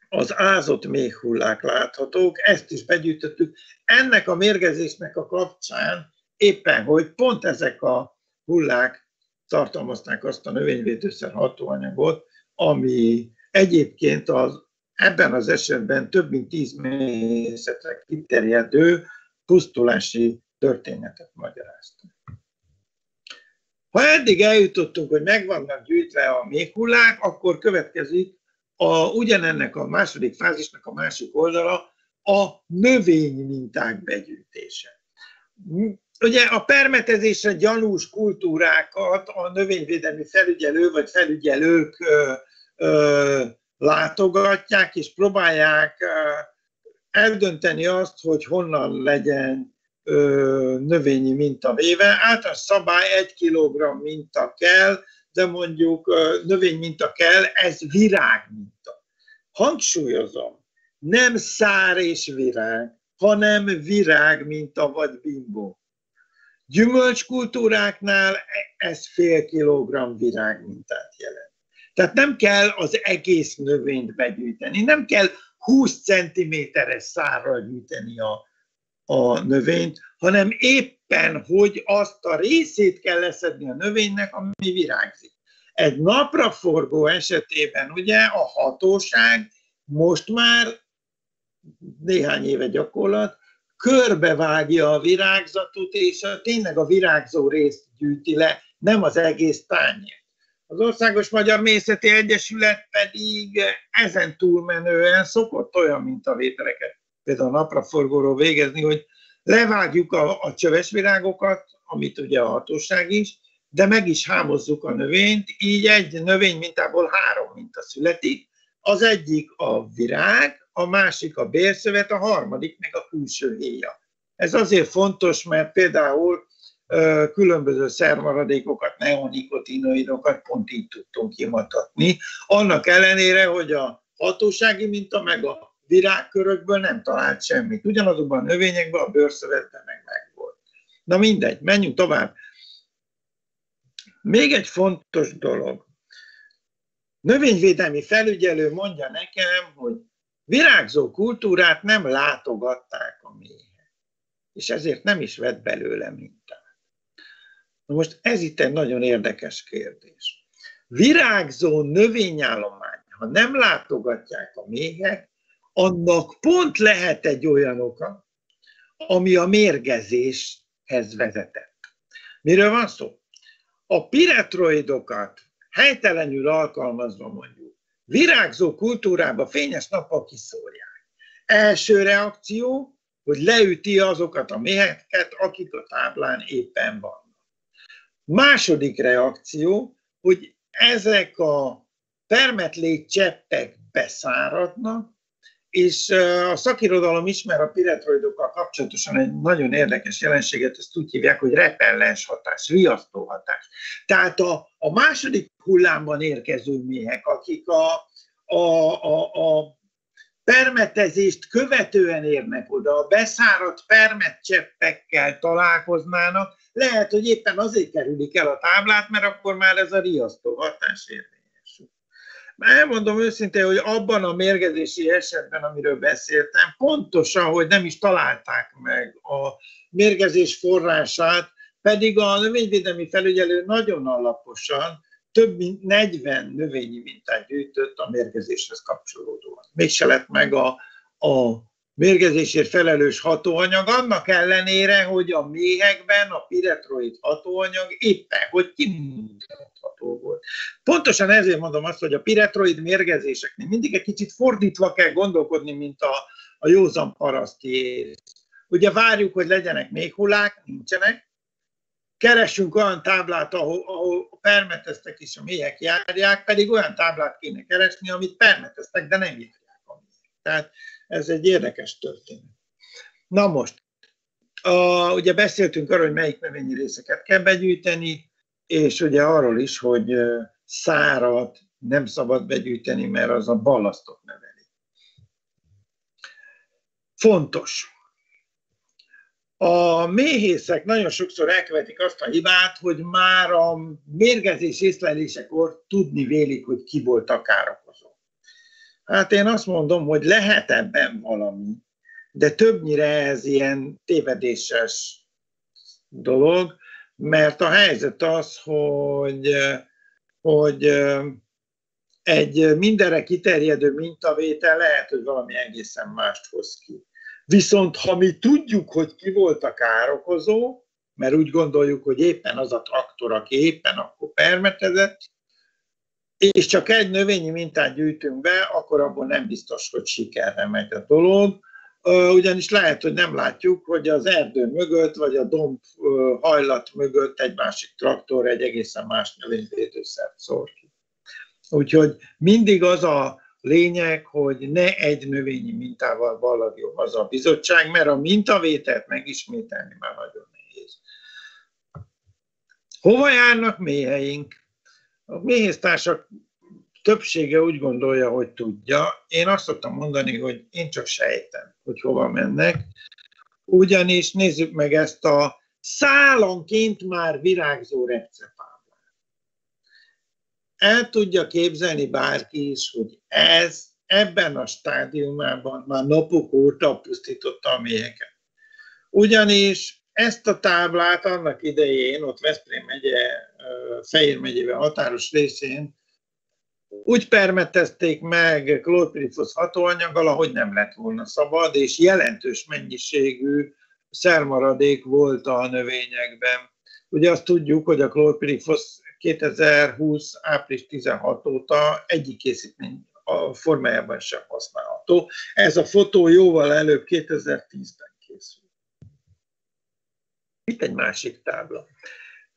az ázott méhhullák láthatók, ezt is begyűjtöttük. Ennek a mérgezésnek a kapcsán éppen, hogy pont ezek a hullák tartalmazták azt a növényvédőszer hatóanyagot, ami egyébként az, ebben az esetben több mint tíz mészetre kiterjedő pusztulási történetet magyarázta. Ha eddig eljutottunk, hogy meg vannak gyűjtve a méhhullák, akkor következik a, ugyanennek a második fázisnak a másik oldala, a növényminták begyűjtése. Ugye a permetezésre gyanús kultúrákat a növényvédelmi felügyelő vagy felügyelők ö, ö, látogatják, és próbálják eldönteni azt, hogy honnan legyen növényi minta véve. Általános szabály egy kilogramm minta kell, de mondjuk növényminta kell, ez virágminta. Hangsúlyozom, nem szár és virág, hanem virágminta vagy bimbó. Gyümölcskultúráknál ez fél kilogramm virágmintát jelent. Tehát nem kell az egész növényt begyűjteni, nem kell 20 cm-es szárral gyűjteni a, a növényt, hanem éppen, hogy azt a részét kell leszedni a növénynek, ami virágzik. Egy napraforgó esetében ugye a hatóság most már néhány éve gyakorlat, körbevágja a virágzatot, és a, tényleg a virágzó részt gyűjti le, nem az egész tányért. Az Országos Magyar Mészeti Egyesület pedig ezen túlmenően szokott olyan mintavételeket például a napraforgóról végezni, hogy levágjuk a, a csöves virágokat, amit ugye a hatóság is, de meg is hámozzuk a növényt, így egy növény mintából három minta születik, az egyik a virág, a másik a bérszövet, a harmadik meg a külső héja. Ez azért fontos, mert például különböző szermaradékokat, neonikotinoidokat pont így tudtunk kimutatni, annak ellenére, hogy a hatósági minta meg a virágkörökből nem talált semmit. Ugyanazokban a növényekben, a bőrszövetben meg megvolt. Na mindegy, menjünk tovább. Még egy fontos dolog. Növényvédelmi felügyelő mondja nekem, hogy virágzó kultúrát nem látogatták a méhek, és ezért nem is vett belőle mintát. Na most ez itt egy nagyon érdekes kérdés. Virágzó növényállomány, ha nem látogatják a méhek, annak pont lehet egy olyan oka, ami a mérgezéshez vezetett. Miről van szó? A piretroidokat helytelenül alkalmazva mondjuk, virágzó kultúrába fényes nappal kiszórják. Első reakció, hogy leüti azokat a méheket, akik a táblán éppen vannak. Második reakció, hogy ezek a permetlét cseppek beszáradnak, és a szakirodalom ismer a piretroidokkal kapcsolatosan egy nagyon érdekes jelenséget, ezt úgy hívják, hogy repellens hatás, riasztó hatás. Tehát a, a második hullámban érkező méhek, akik a, a, a, a permetezést követően érnek oda, a beszáradt permetcseppekkel találkoznának, lehet, hogy éppen azért kerülik el a táblát, mert akkor már ez a riasztó hatás érni. Elmondom őszintén, hogy abban a mérgezési esetben, amiről beszéltem, pontosan, hogy nem is találták meg a mérgezés forrását, pedig a növényvédelmi felügyelő nagyon alaposan több mint 40 növényi mintát gyűjtött a mérgezéshez kapcsolódóan. Mégse lett meg a, a mérgezésért felelős hatóanyag, annak ellenére, hogy a méhekben a piretroid hatóanyag éppen, hogy kimutatható volt. Pontosan ezért mondom azt, hogy a piretroid mérgezéseknél mindig egy kicsit fordítva kell gondolkodni, mint a, a józan paraszti Ugye várjuk, hogy legyenek még hullák, nincsenek, keressünk olyan táblát, ahol, ahol permeteztek és a méhek járják, pedig olyan táblát kéne keresni, amit permeteztek, de nem járják a méhek. Tehát ez egy érdekes történet. Na most, a, ugye beszéltünk arról, hogy melyik növényi részeket kell begyűjteni, és ugye arról is, hogy szárat nem szabad begyűjteni, mert az a ballasztot növeli. Fontos. A méhészek nagyon sokszor elkövetik azt a hibát, hogy már a mérgezés észlelésekor tudni vélik, hogy ki volt a károkozó. Hát én azt mondom, hogy lehet ebben valami, de többnyire ez ilyen tévedéses dolog, mert a helyzet az, hogy, hogy egy mindenre kiterjedő mintavétel lehet, hogy valami egészen mást hoz ki. Viszont ha mi tudjuk, hogy ki volt a károkozó, mert úgy gondoljuk, hogy éppen az a traktor, aki éppen akkor permetezett, és csak egy növényi mintát gyűjtünk be, akkor abból nem biztos, hogy sikerre megy a dolog, ugyanis lehet, hogy nem látjuk, hogy az erdő mögött, vagy a domb hajlat mögött egy másik traktor egy egészen más növényvédőszert szór ki. Úgyhogy mindig az a lényeg, hogy ne egy növényi mintával valami az a bizottság, mert a mintavételt megismételni már nagyon nehéz. Hova járnak méheink? A méhésztársak többsége úgy gondolja, hogy tudja. Én azt szoktam mondani, hogy én csak sejtem, hogy hova mennek. Ugyanis nézzük meg ezt a szálanként már virágzó receptáblát. El tudja képzelni bárki is, hogy ez ebben a stádiumában már napok óta pusztította a méheket. Ugyanis ezt a táblát annak idején, ott Veszprém megye, Fehér megyével határos részén úgy permetezték meg klorpirifos hatóanyaggal, ahogy nem lett volna szabad, és jelentős mennyiségű szermaradék volt a növényekben. Ugye azt tudjuk, hogy a klorpirifos 2020. április 16 óta egyik készítmény a formájában sem használható. Ez a fotó jóval előbb 2010-ben készült. Itt egy másik tábla.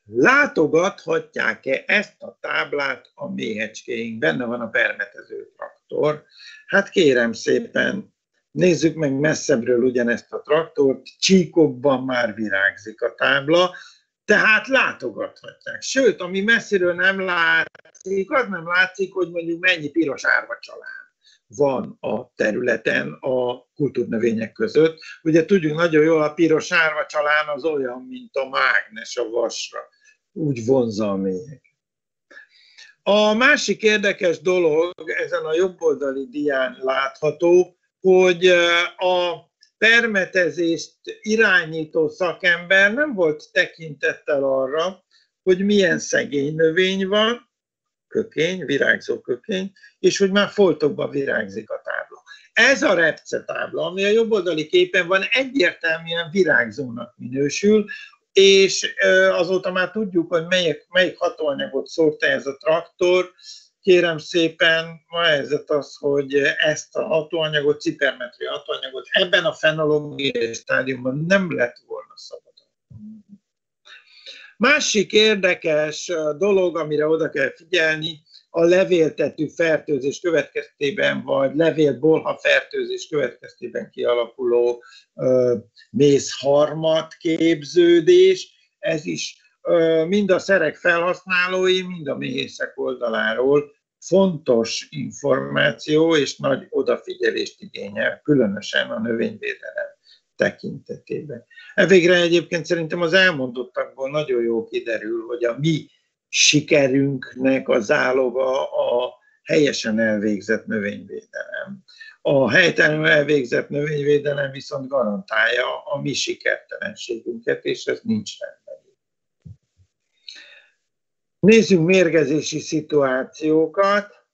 Látogathatják-e ezt a táblát a méhecskéink? Benne van a permetező traktor. Hát kérem szépen, nézzük meg messzebbről ugyanezt a traktort, csíkokban már virágzik a tábla, tehát látogathatják. Sőt, ami messziről nem látszik, az nem látszik, hogy mondjuk mennyi piros árva család van a területen a kultúrnövények között. Ugye tudjuk nagyon jól, a piros árva csalán az olyan, mint a mágnes a vasra, úgy vonza a méheket. A másik érdekes dolog, ezen a jobboldali dián látható, hogy a permetezést irányító szakember nem volt tekintettel arra, hogy milyen szegény növény van, kökény, virágzó kökény, és hogy már foltokban virágzik a tábla. Ez a repce tábla, ami a jobboldali képen van, egyértelműen virágzónak minősül, és azóta már tudjuk, hogy melyik, melyik hatóanyagot szórta ez a traktor. Kérem szépen, ma helyzet az, hogy ezt a hatóanyagot, cipermetri hatóanyagot ebben a fenológiai stádiumban nem lett volna szabad. Másik érdekes dolog, amire oda kell figyelni, a levéltető fertőzés következtében, vagy levélbolha fertőzés következtében kialakuló mézharmat képződés. Ez is mind a szerek felhasználói, mind a méhészek oldaláról fontos információ és nagy odafigyelést igényel, különösen a növényvédelem tekintetében. E végre egyébként szerintem az elmondottakból nagyon jó kiderül, hogy a mi sikerünknek a záloga a helyesen elvégzett növényvédelem. A helytelenül elvégzett növényvédelem viszont garantálja a mi sikertelenségünket, és ez nincs rendben. Nézzünk mérgezési szituációkat.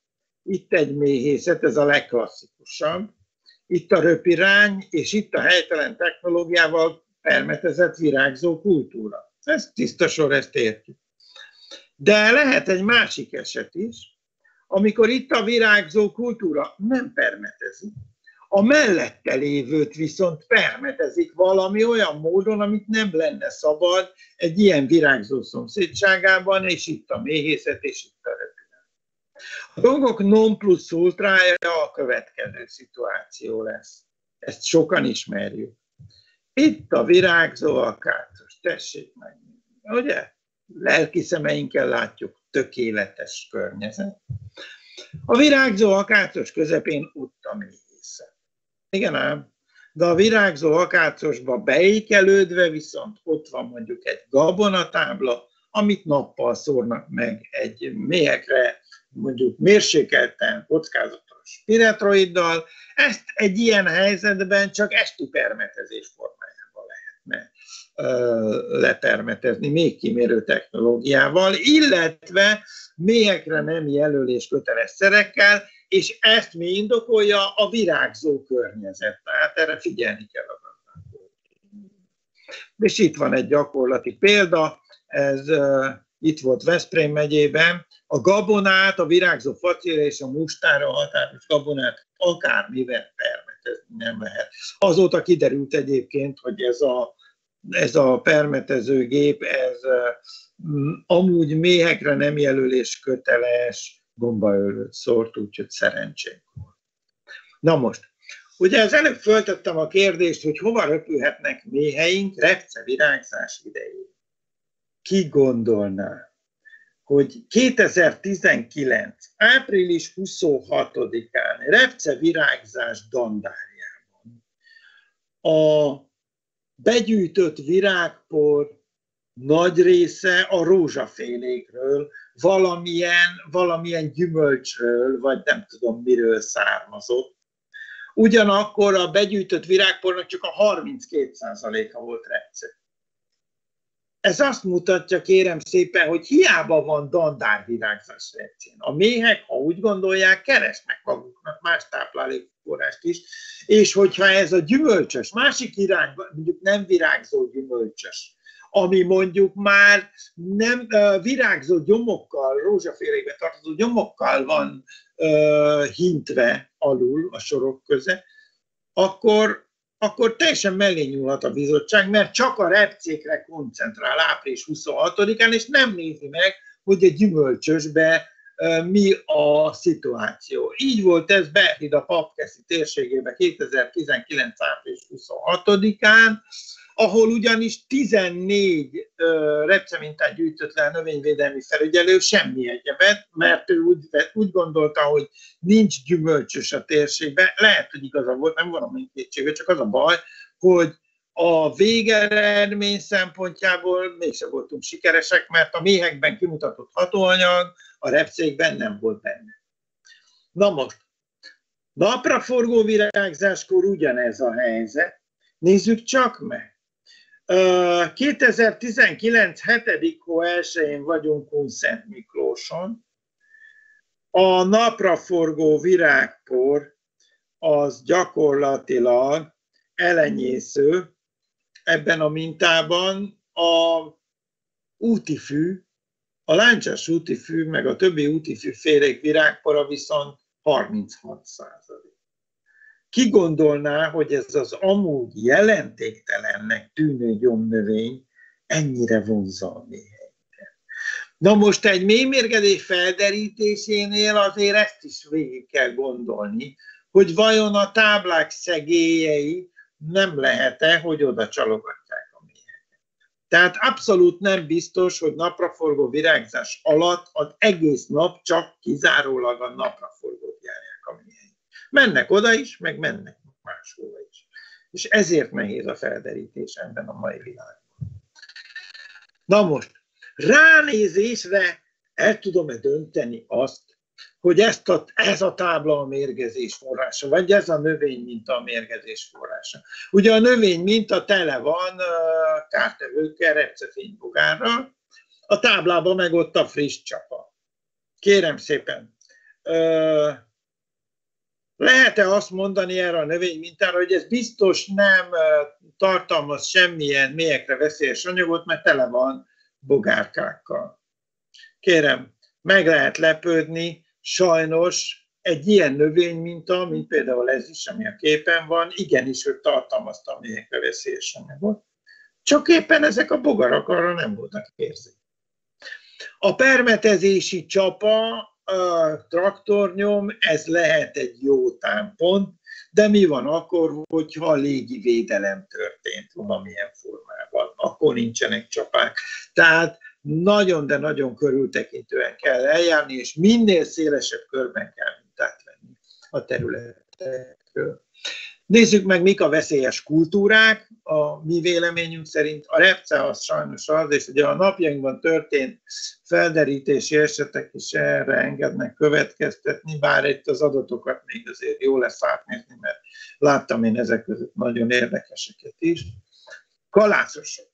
Itt egy méhészet, ez a legklasszikusabb. Itt a röpirány, és itt a helytelen technológiával permetezett virágzó kultúra. Ez tiszta sor, ezt értjük. De lehet egy másik eset is, amikor itt a virágzó kultúra nem permetezik, a mellette lévőt viszont permetezik valami olyan módon, amit nem lenne szabad egy ilyen virágzó szomszédságában, és itt a méhészet, és itt a röpület. A dolgok non plus ultrája a következő szituáció lesz. Ezt sokan ismerjük. Itt a virágzó akácos, tessék meg, ugye? lelki szemeinkkel látjuk, tökéletes környezet. A virágzó akácos közepén utta méhészet. Igen ám, de a virágzó akácosba beékelődve viszont ott van mondjuk egy gabonatábla, amit nappal szórnak meg egy méhekre, mondjuk mérsékelten kockázatos piretroiddal, ezt egy ilyen helyzetben csak estupermetezés formájában lehetne lepermetezni még kimérő technológiával, illetve mélyekre nem jelölés köteles szerekkel, és ezt mi indokolja a virágzó környezet. Tehát erre figyelni kell a És itt van egy gyakorlati példa, ez uh, itt volt Veszprém megyében, a gabonát, a virágzó facére és a mustára határos gabonát akármivel permetezni nem lehet. Azóta kiderült egyébként, hogy ez a ez a permetező gép, ez amúgy méhekre nem jelölés köteles gombaölőt szórt, úgyhogy szerencsénk volt. Na most, ugye az előbb föltettem a kérdést, hogy hova röpülhetnek méheink repce virágzás idején. Ki gondolná, hogy 2019. április 26-án repce virágzás dandárjában a begyűjtött virágpor nagy része a rózsafélékről, valamilyen, valamilyen gyümölcsről, vagy nem tudom miről származott. Ugyanakkor a begyűjtött virágpornak csak a 32%-a volt repce. Ez azt mutatja, kérem szépen, hogy hiába van dandárvirágzás repcén. A méhek, ha úgy gondolják, keresnek maguknak más táplálékforrást is, és hogyha ez a gyümölcsös, másik irányba, mondjuk nem virágzó gyümölcsös, ami mondjuk már nem virágzó gyomokkal, rózsafélébe tartozó gyomokkal van hintve alul a sorok köze, akkor, akkor teljesen mellé nyúlhat a bizottság, mert csak a repcékre koncentrál április 26-án, és nem nézi meg, hogy egy gyümölcsösbe mi a szituáció. Így volt ez Berhid a Papkeszi térségében 2019. április 26-án, ahol ugyanis 14 repcemintát gyűjtött le a növényvédelmi felügyelő, semmi egyebet, mert ő úgy, úgy gondolta, hogy nincs gyümölcsös a térségben. Lehet, hogy igaza volt, nem van a kétsége, csak az a baj, hogy a végeredmény szempontjából mégsem voltunk sikeresek, mert a méhekben kimutatott hatóanyag a repcékben nem volt benne. Na most, napraforgó virágzáskor ugyanez a helyzet. Nézzük csak meg. 2019. 7. hó 1-én vagyunk Kunszent Miklóson. A napraforgó virágpor az gyakorlatilag elenyésző. Ebben a mintában a útifű, a láncsás útifű, meg a többi útifű félék virágpora viszont 36 százalék. Ki gondolná, hogy ez az amúgy jelentéktelennek tűnő gyomnövény ennyire vonzza a méhelyeket? Na most egy mélymérgedés felderítésénél azért ezt is végig kell gondolni, hogy vajon a táblák szegélyei nem lehet-e, hogy oda csalogatják a méheket. Tehát abszolút nem biztos, hogy napraforgó virágzás alatt az egész nap csak kizárólag a napraforgót méhek. Mennek oda is, meg mennek máshova is. És ezért nehéz a felderítés ebben a mai világban. Na most, ránézésre el tudom-e dönteni azt, hogy ezt a, ez a tábla a mérgezés forrása, vagy ez a növény minta a mérgezés forrása. Ugye a növény minta tele van kártevőkkel, repcefénybogárral, a táblában meg ott a friss csapa. Kérem szépen, lehet-e azt mondani erre a növénymintára, hogy ez biztos nem tartalmaz semmilyen mélyekre veszélyes anyagot, mert tele van bogárkákkal? Kérem, meg lehet lepődni, sajnos egy ilyen növényminta, mint például ez is, ami a képen van, igenis, hogy tartalmazta a mélyekre veszélyes anyagot, csak éppen ezek a bogarak arra nem voltak érzék. A permetezési csapa traktornyom, ez lehet egy jó támpont, de mi van akkor, hogyha a légi védelem történt valamilyen formában, akkor nincsenek csapák. Tehát nagyon, de nagyon körültekintően kell eljárni, és minél szélesebb körben kell mintát venni a területekről. Nézzük meg, mik a veszélyes kultúrák. A mi véleményünk szerint a repce az sajnos az, és ugye a napjainkban történt felderítési esetek is erre engednek következtetni, bár itt az adatokat még azért jó lesz átnézni, mert láttam én ezek között nagyon érdekeseket is. Kalászosok.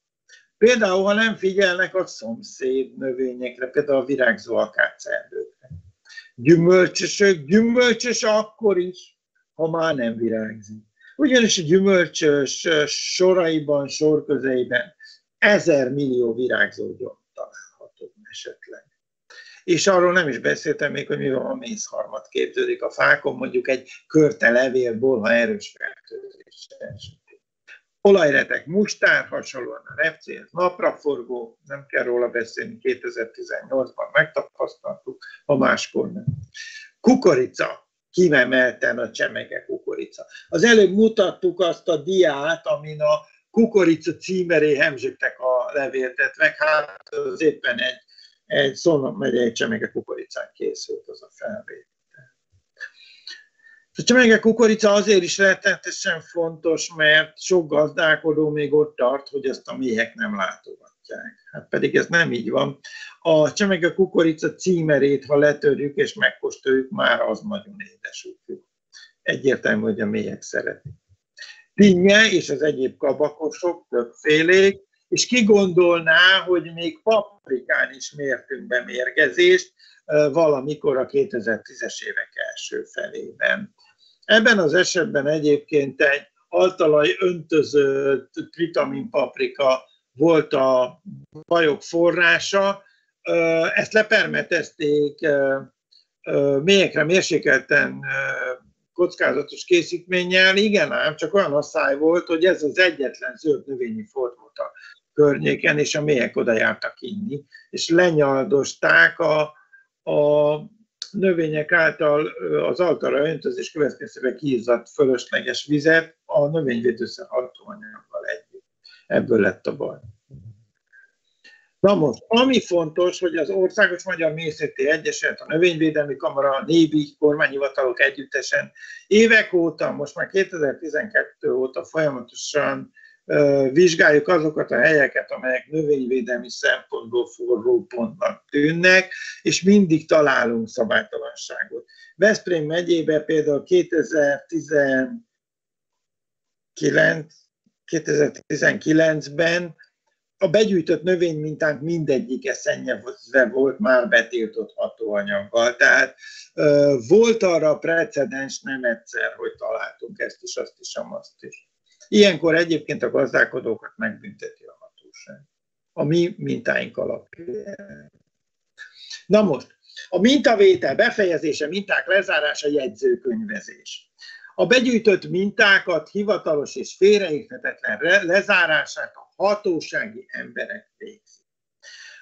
Például, ha nem figyelnek a szomszéd növényekre, például a virágzó akácerdőkre. Gyümölcsösök, gyümölcsös akkor is, ha már nem virágzik. Ugyanis a gyümölcsös soraiban, sorközeiben ezer millió virágzó gyom található esetleg. És arról nem is beszéltem még, hogy mi van, a mézharmat képződik a fákon, mondjuk egy körte levélból, ha erős fertőzés Olajretek mustár, hasonlóan a repcé, ez napraforgó, nem kell róla beszélni, 2018-ban megtapasztaltuk, ha máskor nem. Kukorica, kimemelten a csemege kukorica. Az előbb mutattuk azt a diát, amin a kukorica címeré hemzsögtek a levéltetve, hát az éppen egy, egy Szolnok megyei csemege kukoricán készült az a felvétel. A csemege kukorica azért is rettenetesen fontos, mert sok gazdálkodó még ott tart, hogy ezt a méhek nem látogatják. Hát pedig ez nem így van. A csemege kukorica címerét, ha letörjük és megkóstoljuk, már az nagyon édes útjuk. Egyértelmű, hogy a méhek szeretik. Pinnye és az egyéb kabakosok többfélék, és ki gondolná, hogy még paprikán is mértünk be mérgezést, valamikor a 2010-es évek első felében. Ebben az esetben egyébként egy altalaj öntözött tritamin paprika volt a bajok forrása. Ezt lepermetezték mélyekre mérsékelten kockázatos készítménnyel, igen ám, csak olyan asszály volt, hogy ez az egyetlen zöld növényi ford volt a környéken, és a mélyek oda jártak inni, és lenyaldosták a, a növények által az altara öntözés következtében kiizzadt fölösleges vizet a növényvédőszer hatóanyaggal. Ebből lett a baj. Na most, ami fontos, hogy az Országos Magyar Mészeti Egyesület, a Növényvédelmi Kamara, a NÉBI kormányhivatalok együttesen évek óta, most már 2012 óta folyamatosan vizsgáljuk azokat a helyeket, amelyek növényvédelmi szempontból forró pontnak tűnnek, és mindig találunk szabálytalanságot. Veszprém megyében például 2019, 2019-ben a begyűjtött növénymintánk mindegyike szennyezve volt már betiltott hatóanyaggal. Tehát volt arra precedens nem egyszer, hogy találtunk ezt is, azt is, azt is. Ilyenkor egyébként a gazdálkodókat megbünteti a hatóság. A mi mintáink alapján. Na most, a mintavétel befejezése, minták lezárása, jegyzőkönyvezés. A begyűjtött mintákat hivatalos és félreérthetetlen lezárását a hatósági emberek végzik.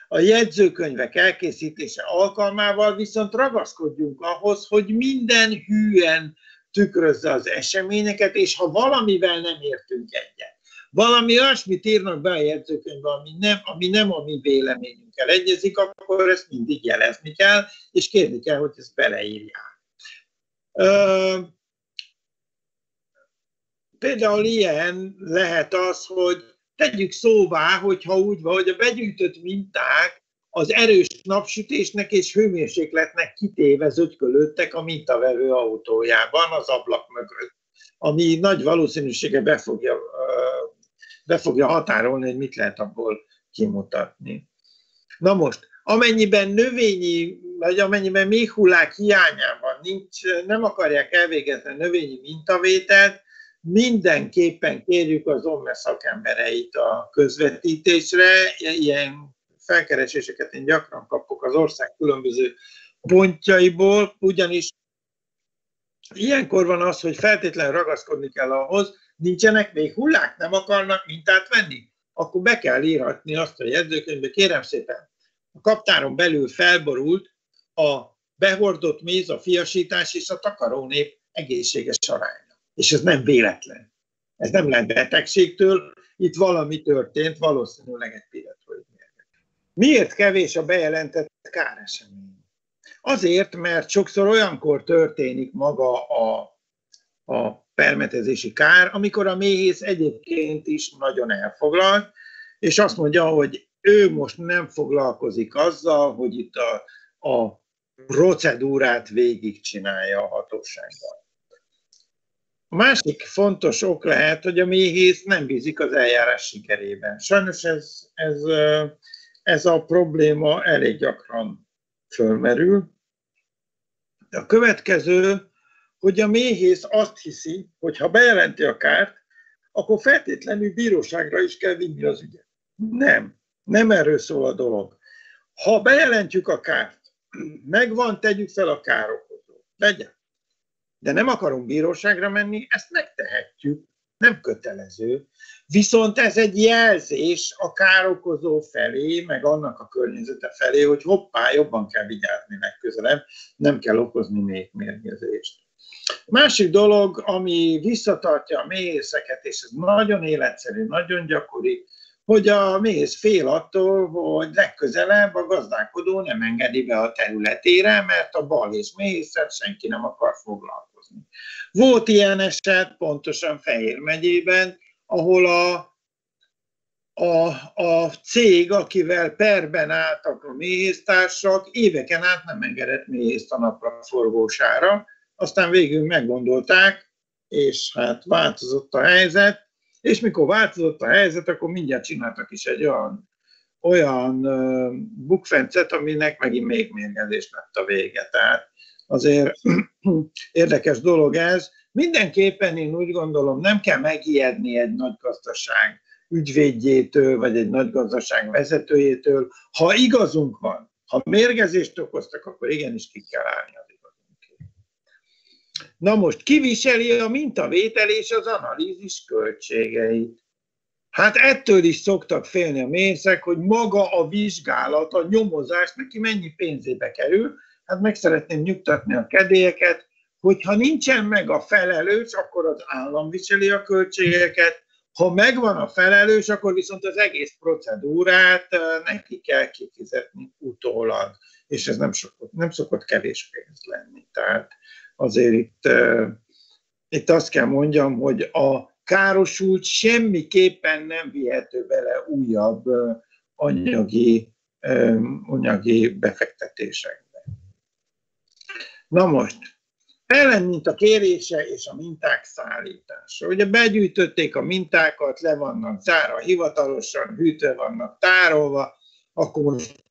A jegyzőkönyvek elkészítése alkalmával viszont ragaszkodjunk ahhoz, hogy minden hűen tükrözze az eseményeket, és ha valamivel nem értünk egyet, valami olyasmit írnak be a jegyzőkönyvbe, ami nem, ami nem a mi véleményünkkel egyezik, akkor ezt mindig jelezni kell, és kérni kell, hogy ezt beleírják. Például ilyen lehet az, hogy tegyük szóvá, hogyha úgy van, hogy a begyűjtött minták az erős napsütésnek és hőmérsékletnek kitéve zögykölődtek a mintavevő autójában az ablak mögött, ami nagy valószínűsége be fogja, be fogja határolni, hogy mit lehet abból kimutatni. Na most, amennyiben növényi, vagy amennyiben méhullák hiányában nincs, nem akarják elvégezni növényi mintavételt, mindenképpen kérjük az OMME szakembereit a közvetítésre, ilyen felkereséseket én gyakran kapok az ország különböző pontjaiból, ugyanis ilyenkor van az, hogy feltétlenül ragaszkodni kell ahhoz, nincsenek még hullák, nem akarnak mintát venni, akkor be kell írhatni azt a jegyzőkönyvbe, kérem szépen, a kaptáron belül felborult a behordott méz, a fiasítás és a takarónép egészséges aránya. És ez nem véletlen. Ez nem lehet betegségtől, itt valami történt, valószínűleg egy pillanat. Miért kevés a bejelentett káresemény? Azért, mert sokszor olyankor történik maga a, a permetezési kár, amikor a méhész egyébként is nagyon elfoglalt, és azt mondja, hogy ő most nem foglalkozik azzal, hogy itt a, a procedúrát végigcsinálja a hatósággal. A másik fontos ok lehet, hogy a méhész nem bízik az eljárás sikerében. Sajnos ez, ez, ez a probléma elég gyakran fölmerül. A következő, hogy a méhész azt hiszi, hogy ha bejelenti a kárt, akkor feltétlenül bíróságra is kell vinni az ügyet. Nem, nem erről szól a dolog. Ha bejelentjük a kárt, megvan, tegyük fel a károkozó. Legyen. De nem akarunk bíróságra menni, ezt megtehetjük, nem kötelező. Viszont ez egy jelzés a károkozó felé, meg annak a környezete felé, hogy hoppá, jobban kell vigyázni legközelebb, nem kell okozni még mérgezést. Másik dolog, ami visszatartja a méhészeket, és ez nagyon életszerű, nagyon gyakori, hogy a méhész fél attól, hogy legközelebb a gazdálkodó nem engedi be a területére, mert a bal és méhészet senki nem akar foglalkozni. Volt ilyen eset pontosan Fehér megyében, ahol a, a, a cég, akivel perben álltak a méhésztársak, éveken át nem engedett méhészt a napra forgósára, aztán végül meggondolták, és hát változott a helyzet, és mikor változott a helyzet, akkor mindjárt csináltak is egy olyan, olyan bukfencet, aminek megint még mérgezés lett a vége. Tehát azért érdekes dolog ez. Mindenképpen én úgy gondolom, nem kell megijedni egy nagy gazdaság ügyvédjétől, vagy egy nagy gazdaság vezetőjétől. Ha igazunk van, ha mérgezést okoztak, akkor igenis ki kell állni az Na most kiviseli a mintavétel és az analízis költségeit. Hát ettől is szoktak félni a mészek, hogy maga a vizsgálat, a nyomozás neki mennyi pénzébe kerül. Hát meg szeretném nyugtatni a kedélyeket, hogyha nincsen meg a felelős, akkor az állam viseli a költségeket, ha megvan a felelős, akkor viszont az egész procedúrát neki kell kifizetni utólag, és ez nem szokott, nem szokott kevés pénz lenni. Tehát azért itt, itt azt kell mondjam, hogy a károsult semmiképpen nem vihető bele újabb anyagi, anyagi befektetésekbe. Na most, ellen mint a kérése és a minták szállítása. Ugye begyűjtötték a mintákat, le vannak zárva hivatalosan, hűtve vannak tárolva, akkor most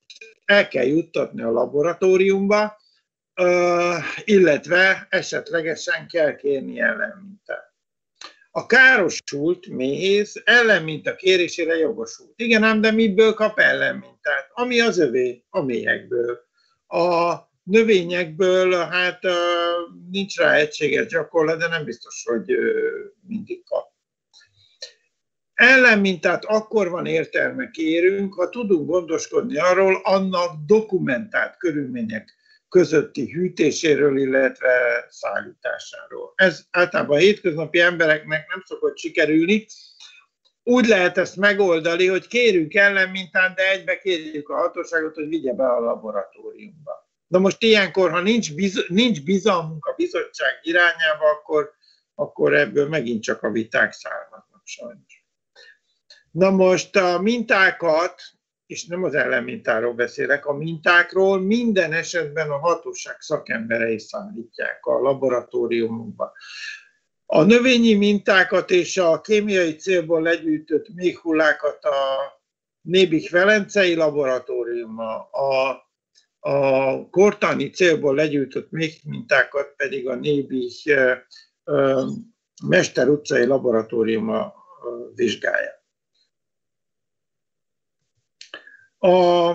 el kell juttatni a laboratóriumba, illetve esetlegesen kell kérni ellenmintát. A károsult méhész ellenminta kérésére jogosult. Igen ám, de miből kap ellenmintát? Ami az övé, a méhekből. A növényekből hát nincs rá egységes gyakorlat, de nem biztos, hogy mindig kap. Ellenmintát akkor van értelme kérünk, ha tudunk gondoskodni arról, annak dokumentált körülmények közötti hűtéséről, illetve szállításáról. Ez általában a hétköznapi embereknek nem szokott sikerülni. Úgy lehet ezt megoldani, hogy kérünk ellenmintát, de egybe kérjük a hatóságot, hogy vigye be a laboratóriumba. Na most ilyenkor, ha nincs, biz, nincs bizalmunk a bizottság irányába, akkor, akkor ebből megint csak a viták származnak sajnos. Na most a mintákat és nem az ellenmintáról beszélek, a mintákról minden esetben a hatóság szakemberei szállítják a laboratóriumokba. A növényi mintákat és a kémiai célból legyűjtött méhullákat a Nébik Velencei laboratóriuma, a, a kortani célból legyűjtött mintákat pedig a Nébik Mester utcai laboratóriuma vizsgálja. A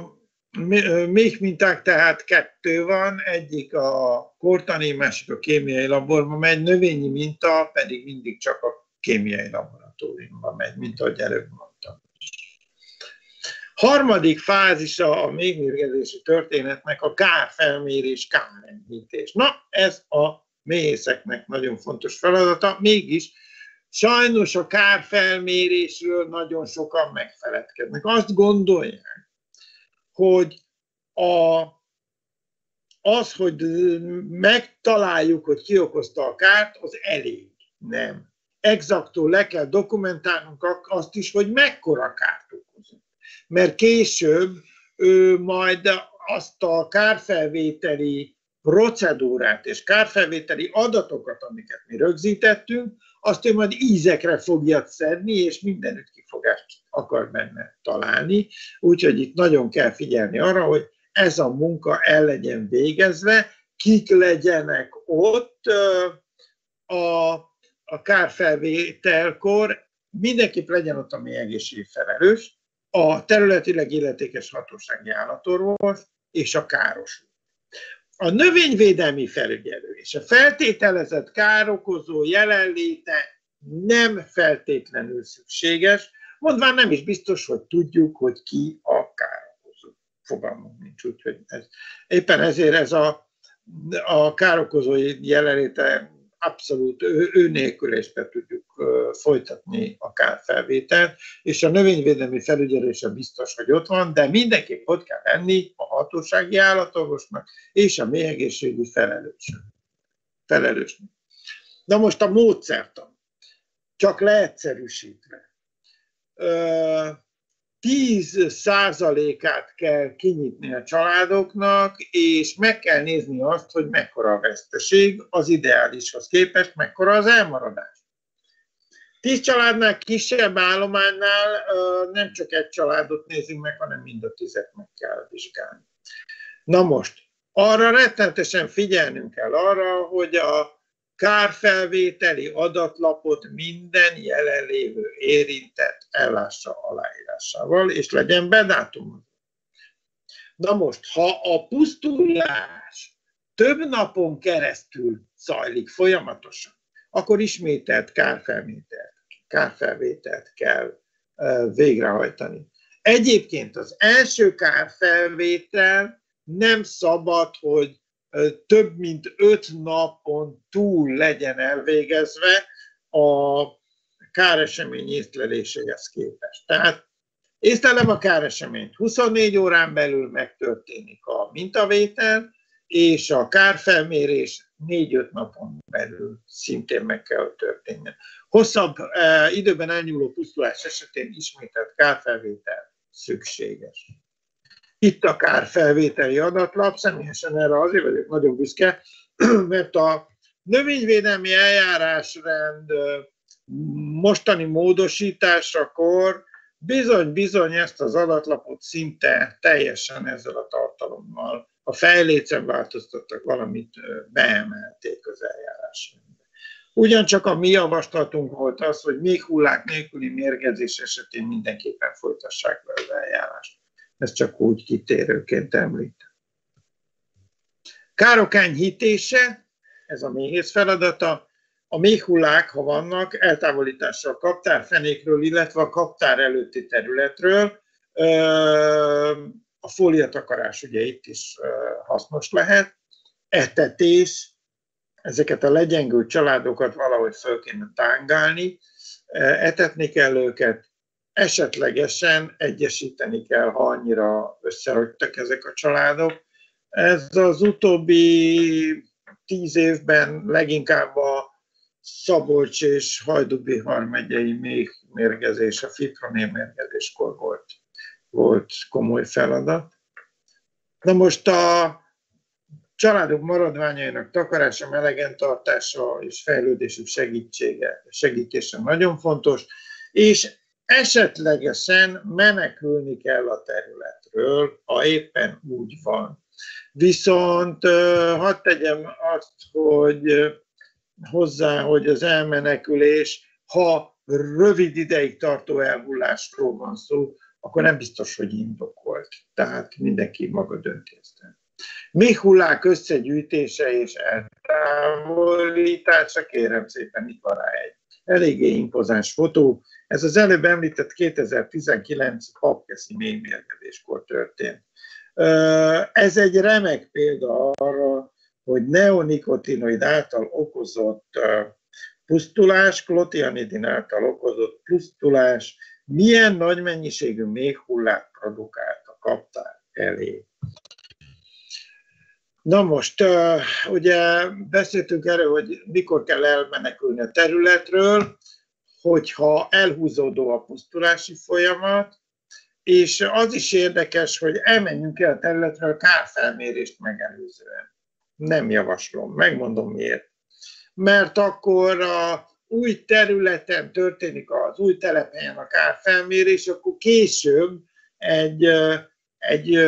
még minták tehát kettő van, egyik a kortani, másik a kémiai laborban megy, növényi minta pedig mindig csak a kémiai laboratóriumban megy, mint ahogy előbb mondtam. Harmadik fázisa a mégmérgezési történetnek a kárfelmérés, kárenyhítés. Na, ez a méhészeknek nagyon fontos feladata, mégis sajnos a kárfelmérésről nagyon sokan megfeledkeznek. Azt gondolják, hogy a, az, hogy megtaláljuk, hogy ki okozta a kárt, az elég. Nem. Exaktól le kell dokumentálnunk azt is, hogy mekkora kárt okozott. Mert később ő majd azt a kárfelvételi procedúrát és kárfelvételi adatokat, amiket mi rögzítettünk, azt ő majd ízekre fogja szedni, és mindenütt kifogást akar benne találni. Úgyhogy itt nagyon kell figyelni arra, hogy ez a munka el legyen végezve, kik legyenek ott a, a kárfelvételkor, mindenképp legyen ott a mi egészségügyi felelős, a területileg illetékes hatósági állatorvos és a káros. A növényvédelmi felügyelő és a feltételezett károkozó jelenléte nem feltétlenül szükséges, mondván nem is biztos, hogy tudjuk, hogy ki a károkozó. Fogalmunk nincs, úgyhogy ez, éppen ezért ez a, a károkozó jelenléte abszolút ő, ő nélkülésbe tudjuk folytatni a kárfelvételt, és a növényvédelmi felügyelése biztos, hogy ott van, de mindenképp ott kell lenni a hatósági állatorvosnak és a mélyegészségügyi felelősnek. felelősnek. Na most a módszertan, csak leegyszerűsítve. 10 százalékát kell kinyitni a családoknak, és meg kell nézni azt, hogy mekkora a veszteség az ideálishoz képest, mekkora az elmaradás. Tíz családnál kisebb állománynál nem csak egy családot nézünk meg, hanem mind a tizet meg kell vizsgálni. Na most, arra rettenetesen figyelnünk kell arra, hogy a kárfelvételi adatlapot minden jelenlévő érintett ellássa aláírásával, és legyen bedátum. Na most, ha a pusztulás több napon keresztül zajlik folyamatosan, akkor ismételt kárfelvételt, kárfelvételt kell végrehajtani. Egyébként az első kárfelvétel nem szabad, hogy több mint öt napon túl legyen elvégezve a káresemény észleléséhez képest. Tehát észlelem a káreseményt, 24 órán belül megtörténik a mintavétel, és a kárfelmérés 4-5 napon belül szintén meg kell történjen. Hosszabb eh, időben elnyúló pusztulás esetén ismételt kárfelvétel szükséges itt a kárfelvételi adatlap, személyesen erre azért vagyok nagyon büszke, mert a növényvédelmi eljárásrend mostani módosításakor bizony-bizony ezt az adatlapot szinte teljesen ezzel a tartalommal. A fejlécen változtattak, valamit beemelték az eljárásrendbe. Ugyancsak a mi javaslatunk volt az, hogy még hullák nélküli mérgezés esetén mindenképpen folytassák be az eljárást. Ezt csak úgy kitérőként említ. Károk enyhítése, ez a méhész feladata, a méhullák, ha vannak, eltávolítása a kaptárfenékről, illetve a kaptár előtti területről. A fóliatakarás ugye itt is hasznos lehet. Etetés, ezeket a legyengült családokat valahogy föl kéne tángálni, etetni kell őket, esetlegesen egyesíteni kell, ha annyira összerogytak ezek a családok. Ez az utóbbi tíz évben leginkább a Szabolcs és Hajdubihar megyei még mérgezés, a fitroné mérgezéskor volt, volt komoly feladat. Na most a családok maradványainak takarása, melegen tartása és fejlődésük segítsége, segítése nagyon fontos, és esetlegesen menekülni kell a területről, ha éppen úgy van. Viszont hadd tegyem azt, hogy hozzá, hogy az elmenekülés, ha rövid ideig tartó elhullásról van szó, akkor nem biztos, hogy indokolt. Tehát mindenki maga dönti ezt Még hullák összegyűjtése és eltávolítása, kérem szépen, itt van rá egy eléggé impozáns fotó. Ez az előbb említett 2019 papkeszi mélymérgezéskor történt. Ez egy remek példa arra, hogy neonikotinoid által okozott pusztulás, klotianidin által okozott pusztulás milyen nagy mennyiségű méhhullát produkált a kaptár elé. Na most, ugye beszéltünk erről, hogy mikor kell elmenekülni a területről, hogyha elhúzódó a pusztulási folyamat, és az is érdekes, hogy elmenjünk el a területről kárfelmérést megelőzően. Nem javaslom, megmondom miért. Mert akkor a új területen történik az új telephelyen a kárfelmérés, akkor később egy, egy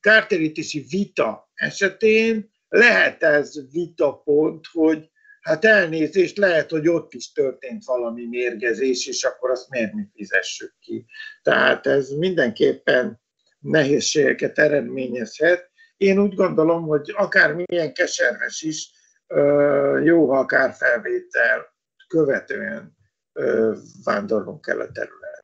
kártérítési vita esetén lehet ez vitapont, hogy hát elnézést, lehet, hogy ott is történt valami mérgezés, és akkor azt miért mi fizessük ki. Tehát ez mindenképpen nehézségeket eredményezhet. Én úgy gondolom, hogy akár milyen keserves is, jó, ha akár felvétel követően vándorlunk el a terület.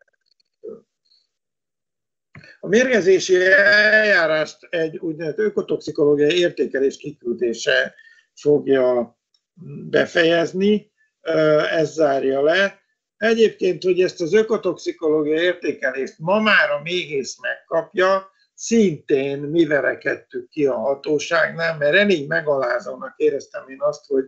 A mérgezési eljárást egy úgynevezett ökotoxikológiai értékelés kiküldése fogja befejezni, ez zárja le. Egyébként, hogy ezt az ökotoxikológiai értékelést ma már a méhész megkapja, szintén mi verekedtük ki a hatóságnál, mert elég megalázónak éreztem én azt, hogy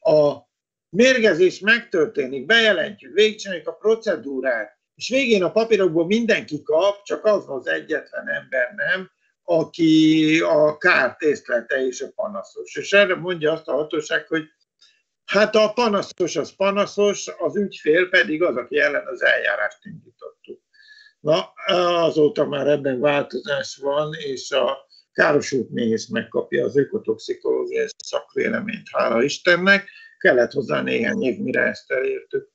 a mérgezés megtörténik, bejelentjük, végigcsináljuk a procedúrát, és végén a papírokból mindenki kap, csak az az egyetlen ember nem, aki a kárt észlelte és a panaszos. És erre mondja azt a hatóság, hogy hát a panaszos az panaszos, az ügyfél pedig az, aki ellen az eljárást indítottuk. Na, azóta már ebben változás van, és a károsult méhész megkapja az ökotoxikológiai szakvéleményt, hála Istennek. Kellett hozzá néhány év, mire ezt elértük.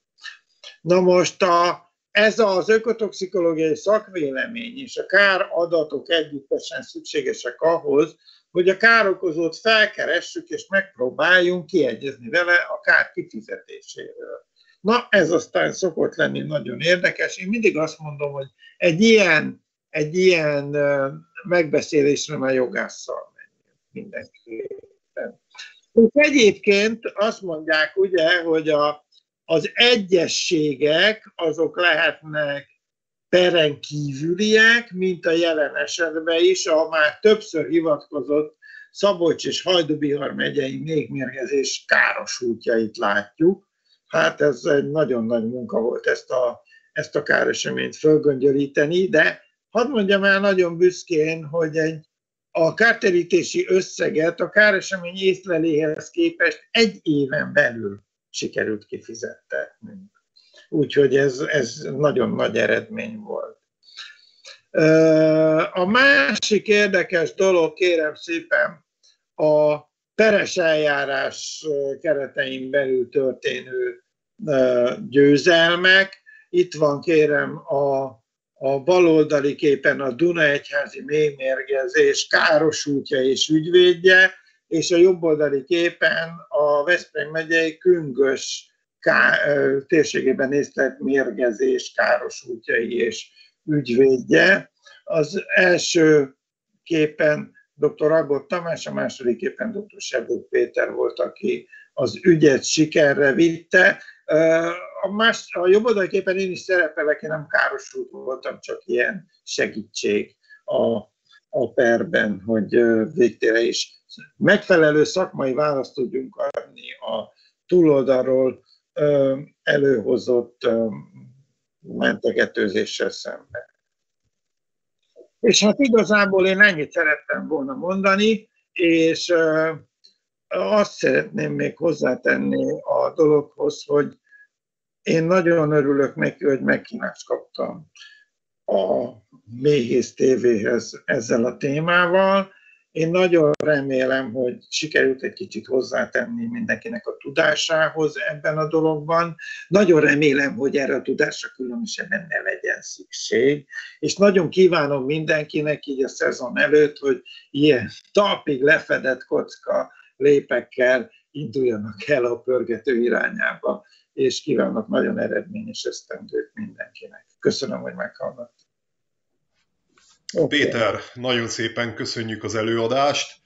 Na most a, ez az ökotoxikológiai szakvélemény és a kár adatok együttesen szükségesek ahhoz, hogy a károkozót felkeressük és megpróbáljunk kiegyezni vele a kár kifizetéséről. Na, ez aztán szokott lenni nagyon érdekes. Én mindig azt mondom, hogy egy ilyen, egy ilyen megbeszélésre már jogásszal menjünk mindenképpen. És egyébként azt mondják ugye, hogy a, az egyességek azok lehetnek peren kívüliek, mint a jelen esetben is, a már többször hivatkozott Szabolcs és Hajdubihar megyei mégmérgezés károsultjait látjuk. Hát ez egy nagyon nagy munka volt ezt a, ezt a káreseményt fölgöngyölíteni, de hadd mondjam el nagyon büszkén, hogy egy, a kárterítési összeget a káresemény észleléhez képest egy éven belül sikerült kifizettetnünk. Úgyhogy ez, ez nagyon nagy eredmény volt. A másik érdekes dolog, kérem szépen, a peres eljárás keretein belül történő győzelmek. Itt van kérem a, a baloldali képen a Dunaegyházi mémérgezés károsultja és ügyvédje, és a jobboldali képen a Veszprém megyei Küngös ká, térségében észlelt mérgezés károsultjai és ügyvédje. Az első képen dr. Agot Tamás, a második képen dr. Sebő Péter volt, aki az ügyet sikerre vitte. A, más, a jobb oldali képen én is szerepelek, én nem károsult voltam, csak ilyen segítség a, a perben, hogy végtére is megfelelő szakmai választ tudjunk adni a túloldalról előhozott mentegetőzéssel szemben. És hát igazából én ennyit szerettem volna mondani, és azt szeretném még hozzátenni a dologhoz, hogy én nagyon örülök neki, hogy megkívást kaptam a Méhész tévéhez ezzel a témával, én nagyon remélem, hogy sikerült egy kicsit hozzátenni mindenkinek a tudásához ebben a dologban. Nagyon remélem, hogy erre a tudásra különösebben ne legyen szükség, és nagyon kívánom mindenkinek így a szezon előtt, hogy ilyen talpig lefedett kocka lépekkel induljanak el a pörgető irányába, és kívánok nagyon eredményes esztendőt mindenkinek. Köszönöm, hogy meghallgattak. Okay. Péter, nagyon szépen köszönjük az előadást.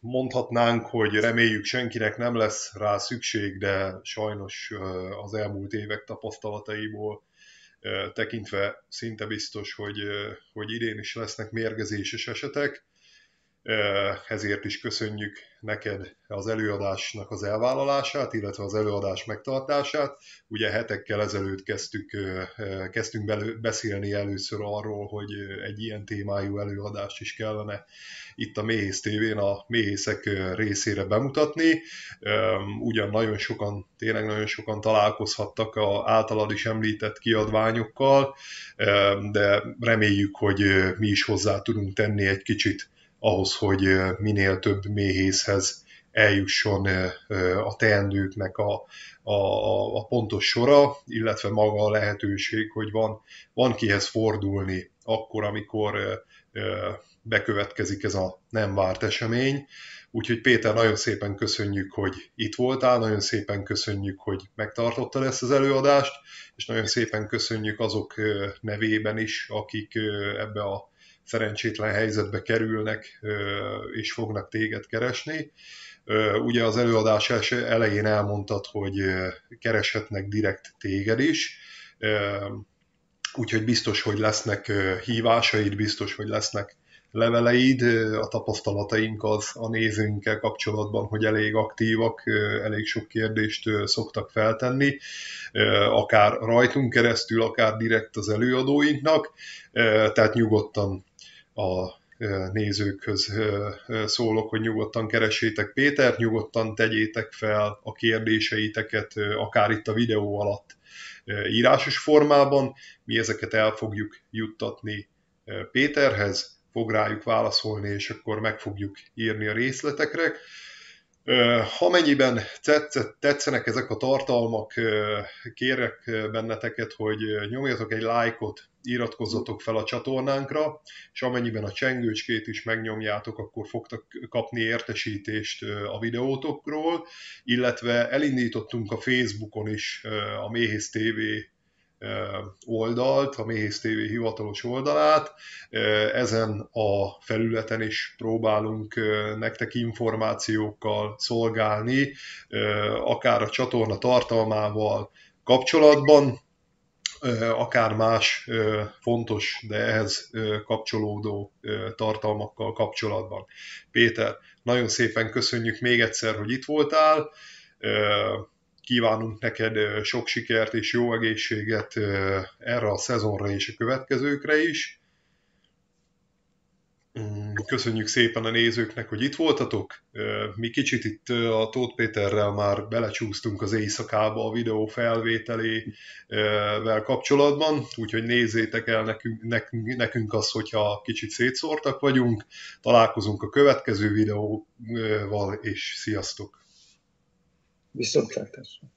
Mondhatnánk, hogy reméljük senkinek nem lesz rá szükség, de sajnos az elmúlt évek tapasztalataiból tekintve szinte biztos, hogy, hogy idén is lesznek mérgezéses esetek. ezért is köszönjük neked az előadásnak az elvállalását, illetve az előadás megtartását. Ugye hetekkel ezelőtt kezdtük, kezdtünk belő, beszélni először arról, hogy egy ilyen témájú előadást is kellene itt a Méhész tévén a méhészek részére bemutatni. Ugyan nagyon sokan, tényleg nagyon sokan találkozhattak a általad is említett kiadványokkal, de reméljük, hogy mi is hozzá tudunk tenni egy kicsit ahhoz, hogy minél több méhészhez eljusson a teendőknek a, a, a pontos sora, illetve maga a lehetőség, hogy van, van kihez fordulni akkor, amikor bekövetkezik ez a nem várt esemény. Úgyhogy Péter, nagyon szépen köszönjük, hogy itt voltál, nagyon szépen köszönjük, hogy megtartottad ezt az előadást, és nagyon szépen köszönjük azok nevében is, akik ebbe a szerencsétlen helyzetbe kerülnek, és fognak téged keresni. Ugye az előadás elején elmondtad, hogy kereshetnek direkt téged is, úgyhogy biztos, hogy lesznek hívásaid, biztos, hogy lesznek leveleid, a tapasztalataink az a nézőinkkel kapcsolatban, hogy elég aktívak, elég sok kérdést szoktak feltenni, akár rajtunk keresztül, akár direkt az előadóinknak, tehát nyugodtan a nézőkhöz szólok, hogy nyugodtan keressétek Pétert, nyugodtan tegyétek fel a kérdéseiteket, akár itt a videó alatt írásos formában. Mi ezeket el fogjuk juttatni Péterhez, fog rájuk válaszolni, és akkor meg fogjuk írni a részletekre. Ha mennyiben tetszenek ezek a tartalmak, kérek benneteket, hogy nyomjatok egy lájkot, iratkozzatok fel a csatornánkra, és amennyiben a csengőcskét is megnyomjátok, akkor fogtok kapni értesítést a videótokról, illetve elindítottunk a Facebookon is a Méhész TV oldalt, a Méhész TV hivatalos oldalát. Ezen a felületen is próbálunk nektek információkkal szolgálni, akár a csatorna tartalmával kapcsolatban, akár más fontos, de ehhez kapcsolódó tartalmakkal kapcsolatban. Péter, nagyon szépen köszönjük még egyszer, hogy itt voltál kívánunk neked sok sikert és jó egészséget erre a szezonra és a következőkre is. Mm, köszönjük szépen a nézőknek, hogy itt voltatok. Mi kicsit itt a Tóth Péterrel már belecsúsztunk az éjszakába a videó felvételével kapcsolatban, úgyhogy nézzétek el nekünk, nekünk, nekünk azt, hogyha kicsit szétszórtak vagyunk. Találkozunk a következő videóval, és sziasztok! Viszontlátásra!